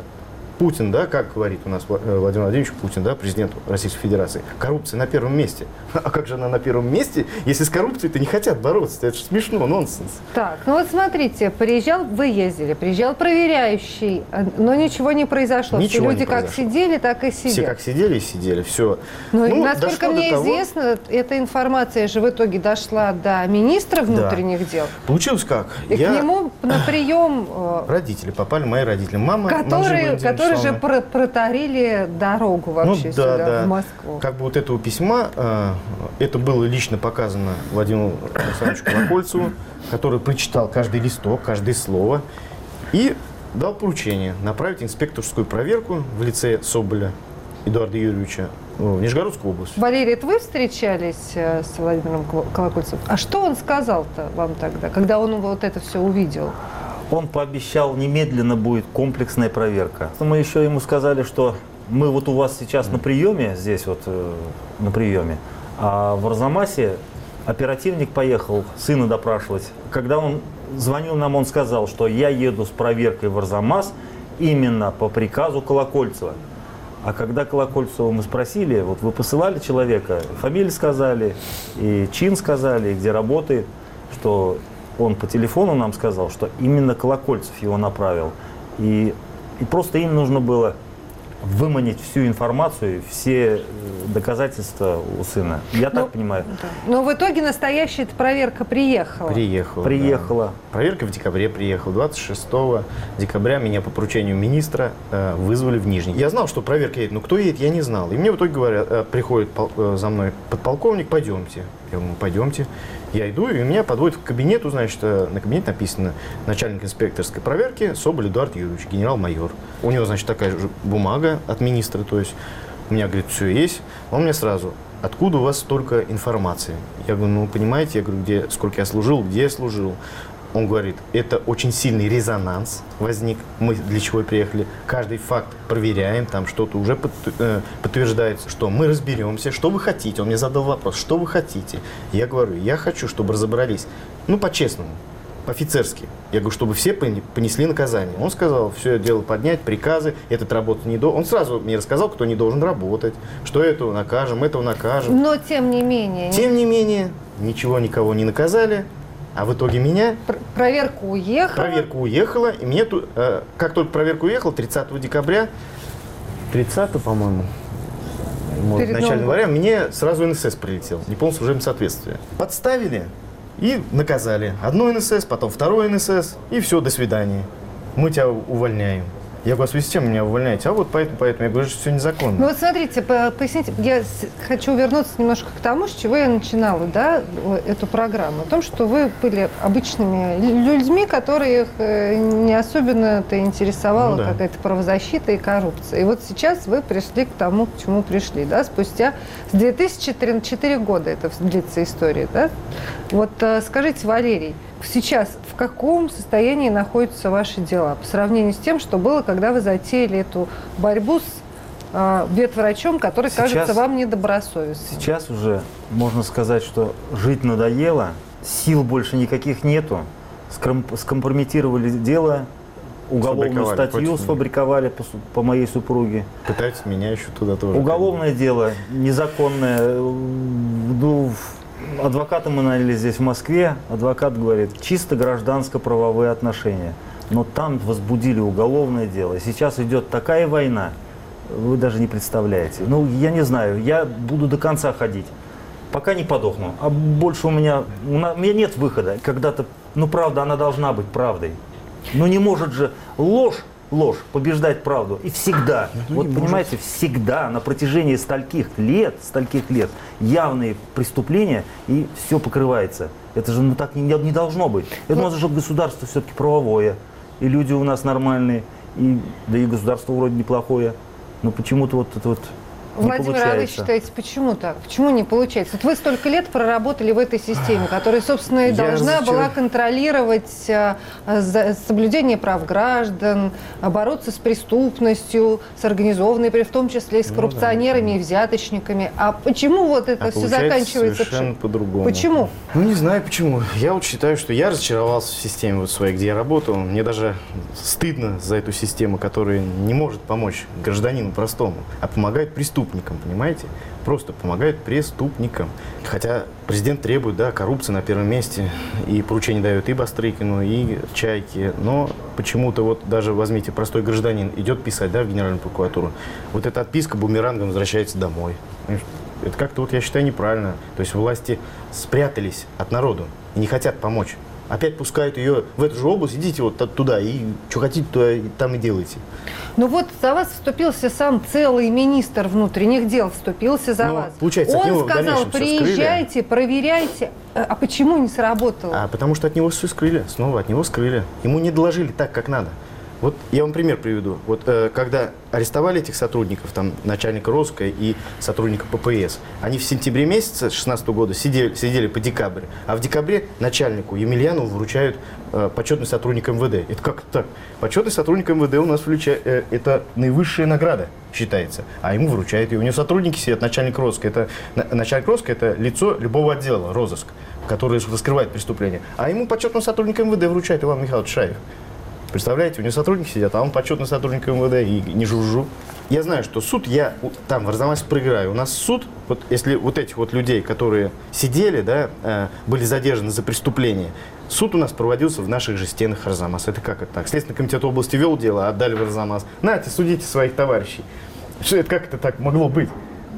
Путин, да, как говорит у нас э, Владимир Владимирович Путин, да, президент Российской Федерации, коррупция на первом месте. *laughs* А как же она на первом месте, если с коррупцией-то не хотят бороться? Это же смешно, нонсенс. Так, ну вот смотрите, приезжал, вы ездили, приезжал проверяющий, э, но ничего не произошло. Ничего Все не люди как произошло. сидели, так и сидят. Все как сидели и сидели, все. Но, насколько дошло до мне того- известно, эта информация же в итоге дошла до министра внутренних дел. Получилось как? И к нему на прием, э, Родители попали, мои родители. Мама, Манжеба который которые же протарили дорогу вообще ну, да, сюда, да. в Москву. Как бы вот этого письма, э, это было лично показано Владимиру Александровичу Колокольцеву, который прочитал каждый листок, каждое слово и дал поручение направить инспекторскую проверку в лице Соболя Эдуарда Юрьевича в Нижегородскую область. Валерий, это вы встречались э, с Владимиром Кол- Колокольцевым? А что он сказал-то вам тогда, когда он вот это все увидел? Он пообещал, немедленно будет комплексная проверка. Мы еще ему сказали, что мы вот у вас сейчас на приеме, здесь вот э, на приеме, а в Арзамасе оперативник поехал сына допрашивать. Когда он звонил нам, он сказал, что я еду с проверкой в Арзамас именно по приказу Колокольцева. А когда Колокольцева мы спросили, вот вы посылали человека, фамилию сказали, и чин сказали, и где работает, что он по телефону нам сказал, что именно Колокольцев его направил. И, и просто им нужно было выманить всю информацию, все э, доказательства у сына. Я Ну, так понимаю. Но в итоге настоящая эта проверка приехала. Приехала. да. Приехала. Проверка в декабре приехала. 26 декабря меня по поручению министра э, вызвали в Нижний. Я знал, что проверка едет, но кто едет, я не знал. И мне в итоге говорят, э, приходит пол- э, за мной подполковник, пойдемте. Я говорю, «Ну, пойдемте. Я иду, и меня подводят к кабинету, значит, э, на кабинет написано начальник инспекторской проверки Соболь Эдуард Юрьевич, генерал-майор. У него, значит, такая же бумага от министра, то есть у меня, говорит, все есть. Он мне сразу, откуда у вас столько информации? Я говорю, ну, понимаете, я говорю, где, сколько я служил, где я служил. Он говорит, это очень сильный резонанс возник. Мы для чего приехали. Каждый факт проверяем, там что-то уже э, подтверждается, что мы разберемся, что вы хотите. Он мне задал вопрос, что вы хотите. Я говорю, я хочу, чтобы разобрались. Ну, по-честному, по-офицерски. Я говорю, чтобы все понесли наказание. Он сказал, все дело поднять, приказы, этот работать не должен. Он сразу мне рассказал, кто не должен работать, что этого накажем, этого накажем. Но тем не менее, Тем не менее, ничего никого не наказали, а в итоге меня пр- проверка уехала. проверка уехала, и мне тут, э, как только проверка уехала, 30 декабря, 30 по-моему, вот, в начале января, мне сразу НСС прилетел, неполное служебное соответствие. Подставили и наказали. Одно НСС, потом второй НСС, и все, до свидания. Мы тебя увольняем. Я говорю, в связи с меня увольняете? А вот поэтому, поэтому. Я говорю, что все незаконно. Ну вот смотрите, по- поясните, я хочу вернуться немножко к тому, с чего я начинала, да, эту программу. О том, что вы были обычными лю- людьми, которых э, не особенно-то интересовала Ну да. какая-то правозащита и коррупция. И вот сейчас вы пришли к тому, к чему пришли, да, спустя с 2004 года это длится история, да. Вот э, скажите, Валерий, сейчас в каком состоянии находятся ваши дела по сравнению с тем, что было, когда вы затеяли эту борьбу с э, ветврачом, который Сейчас- кажется вам недобросовестным? Сейчас уже можно сказать, что жить надоело, сил больше никаких нету. Скомпрометировали дело, уголовную Сфабриковали статью сфабриковали по, по моей супруге. Пытаются меня еще туда тоже. Уголовное дело незаконное. Ну, в- адвоката мы наняли здесь в Москве. Адвокат говорит, чисто гражданско-правовые отношения. Но там возбудили уголовное дело. И сейчас идет такая война, вы даже не представляете. Ну, я не знаю, я буду до конца ходить. Пока не подохну. А больше у меня, у меня нет выхода. Когда-то, ну, правда, она должна быть правдой. Но не может же ложь, ложь побеждать правду. И всегда, вот понимаете, всегда на протяжении стольких лет, стольких лет явные преступления, и все покрывается. Это же ну, так не, не должно быть. Это у нас же государство все-таки правовое. И люди у нас нормальные, и, да и государство вроде неплохое. Но почему-то вот это вот Владимир, а вы получается. считаете, почему так? Почему не получается? Вот вы столько лет проработали в этой системе, *sighs* которая, собственно, и должна зачем- была контролировать э, соблюдение прав граждан, бороться с преступностью, с организованной, в том числе и с коррупционерами и взяточниками. А почему вот это А все получается заканчивается? совершенно по-другому. Почему? Ну, не знаю почему. Я вот считаю, что я разочаровался в системе вот своей, где я работал. Мне даже стыдно за эту систему, которая не может помочь гражданину простому, а помогает преступникам, понимаете? Просто помогает преступникам. Хотя президент требует, да, коррупции на первом месте, и поручение дает и Бастрыкину, и Чайке, но почему-то вот даже возьмите простой гражданин, идет писать, да, в Генеральную прокуратуру, вот эта отписка бумерангом возвращается домой. Это как-то, вот я считаю, неправильно. То есть власти спрятались от народу и не хотят помочь. Опять пускают ее в эту же область, идите вот туда, и что хотите, и там и делайте. Ну вот за вас вступился сам целый министр внутренних дел, вступился за Ну, вас. получается, Он сказал, приезжайте, проверяйте. А а почему не сработало? А потому что от него все скрыли, снова от него скрыли. Ему не доложили так, как надо. Вот я вам пример приведу. Вот э, когда арестовали этих сотрудников, там, начальника Роска и сотрудника ППС, они в сентябре месяце 2016 года сидели, сидели по декабрь, а в декабре начальнику Емельянову вручают э, почетный сотрудник МВД. Это как так? Почетный сотрудник МВД у нас вруча- э, это наивысшая награда считается, а ему вручают ее. У него сотрудники сидят, начальник Роска. Это, на- начальник Роска это лицо любого отдела, розыск, который раскрывает преступление. А ему почетный сотрудник МВД вручает Иван Михайлович Шаев. Представляете, у него сотрудники сидят, а он почетный сотрудник МВД и не жужжу. Я знаю, что суд я там в Арзамасе проиграю. У нас суд, вот если вот этих вот людей, которые сидели, да, э, были задержаны за преступление, суд у нас проводился в наших же стенах Арзамаса. Это как это так? Следственный комитет области вел дело, отдали в Арзамас. Нате, судите своих товарищей. Что это, как это так могло быть?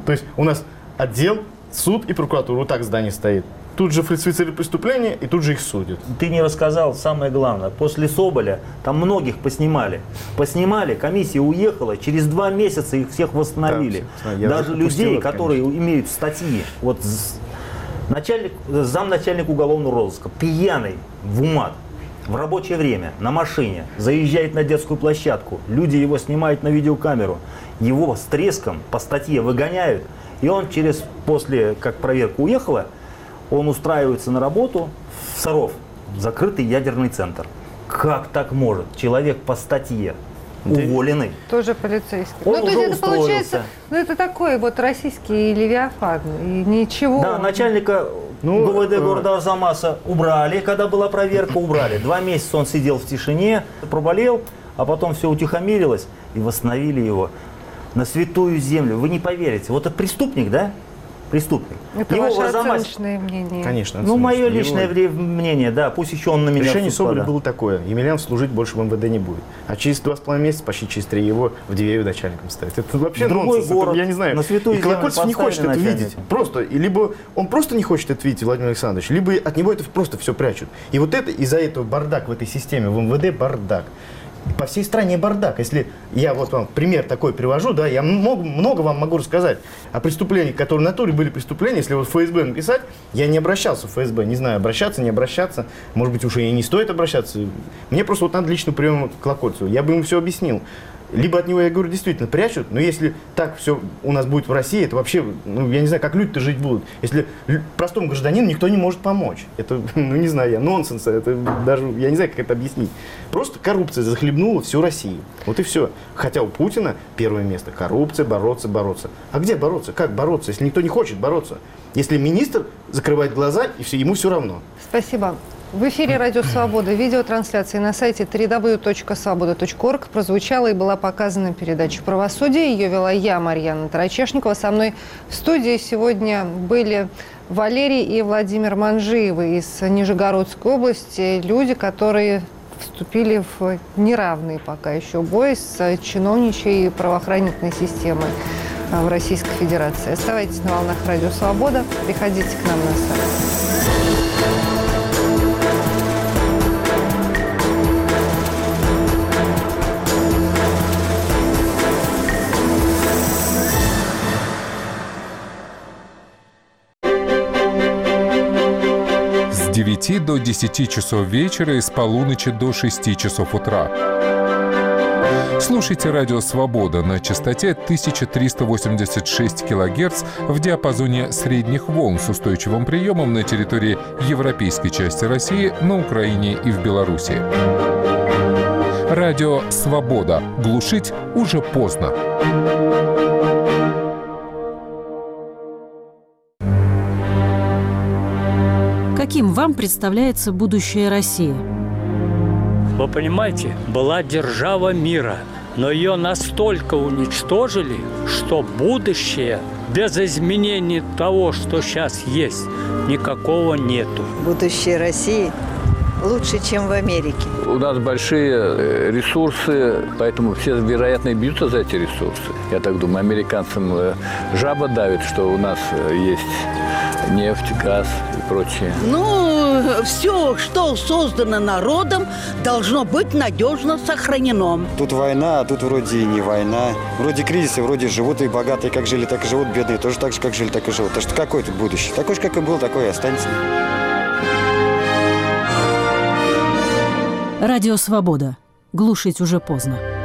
То есть у нас отдел, суд и прокуратура, вот так здание стоит. Тут же фальсифицировали преступления, и тут же их судят. Ты не рассказал самое главное. После Соболя там многих поснимали. Поснимали, комиссия уехала, через два месяца их всех восстановили. Да, Даже людей, это, которые имеют статьи. Вот начальник, замначальник уголовного розыска, пьяный в умат, в рабочее время, на машине, заезжает на детскую площадку, люди его снимают на видеокамеру, его с треском по статье выгоняют, и он через, после как проверка уехала, он устраивается на работу в Саров, в закрытый ядерный центр. Как так может? Человек по статье уволенный. Тоже полицейский. Он ну, то уже есть это устроился. получается, ну, это такой вот российский левиафан. И ничего. Да, начальника Ну, ГУВД э, города Арзамаса убрали, когда была проверка, убрали. Два месяца он сидел в тишине, проболел, а потом все утихомирилось и восстановили его на святую землю. Вы не поверите. Вот это преступник, да? Преступник. Это Его ваше Арзамасе- оценочное мнение. Конечно. Ну, мое личное Его- вре- мнение, да, пусть еще он на меня Решение Соболя было такое. Емельян служить больше в МВД не будет. А через два с половиной месяца, почти через три, его в Дивееве начальником ставят. Это вообще другой нонсенс. Это, город, я не знаю. на святую и Колокольцев не хочет это видеть. Просто. И либо он просто не хочет это видеть, Владимир Александрович, либо от него это просто все прячут. И вот это из-за этого бардак в этой системе, в МВД бардак. По всей стране бардак. Если я вот вам пример такой привожу, да, я много, много вам могу рассказать о преступлениях, которые в натуре были преступления. Если вот ФСБ написать, я не обращался в ФСБ, не знаю, обращаться, не обращаться. Может быть, уже и не стоит обращаться. Мне просто вот надо личный прием к Колокольцеву. Я бы ему все объяснил. Либо от него, я говорю, действительно прячут, но если так все у нас будет в России, это вообще, ну, я не знаю, как люди-то жить будут. Если простому гражданину никто не может помочь. Это, *laughs* ну, не знаю, я, нонсенс, это даже, я не знаю, как это объяснить. Просто коррупция захлебнула всю Россию. Вот и все. Хотя у Путина первое место. Коррупция, бороться, бороться. А где бороться? Как бороться, если никто не хочет бороться? Если министр закрывает глаза, и все, ему все равно. Спасибо. В эфире «Радио Свобода» видеотрансляции на сайте www.svoboda.org прозвучала и была показана передача «Правосудие». Ее вела я, Марьяна Тарачешникова. Со мной в студии сегодня были Валерий и Владимир Манжиевы из Нижегородской области. Люди, которые вступили в неравный пока еще бой с чиновничьей правоохранительной системой в Российской Федерации. Оставайтесь на волнах «Радио Свобода», приходите к нам на сайт. 9 до 10 часов вечера и с полуночи до 6 часов утра. Слушайте «Радио Свобода» на частоте 1386 кГц в диапазоне средних волн с устойчивым приемом на территории европейской части России, на Украине и в Беларуси. Радио «Свобода». Глушить уже поздно. Каким вам представляется будущее России? Вы понимаете, была держава мира, но ее настолько уничтожили, что будущее без изменений того, что сейчас есть, никакого нету. будущее России лучше, чем в Америке. У нас большие э, ресурсы, поэтому все, вероятно, и бьются за эти ресурсы. Я так думаю, американцам э, жаба давит, что у нас э, есть нефть, газ и прочее. Ну, все, что создано народом, должно быть надежно сохранено. Тут война, а тут вроде и не война. Вроде кризисы, вроде живут и богатые, как жили, так и живут, бедные тоже так же, как жили, так и живут. Так что какое тут будущее? Такой же, как и был, такой и останется. Радио «Свобода». Глушить уже поздно.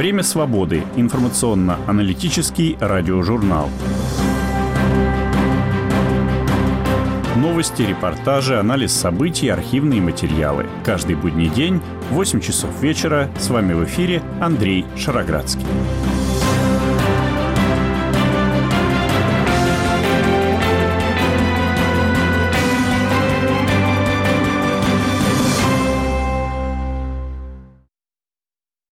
Время свободы. Информационно-аналитический радиожурнал. Новости, репортажи, анализ событий, архивные материалы. Каждый будний день в 8 часов вечера с вами в эфире Андрей Шароградский.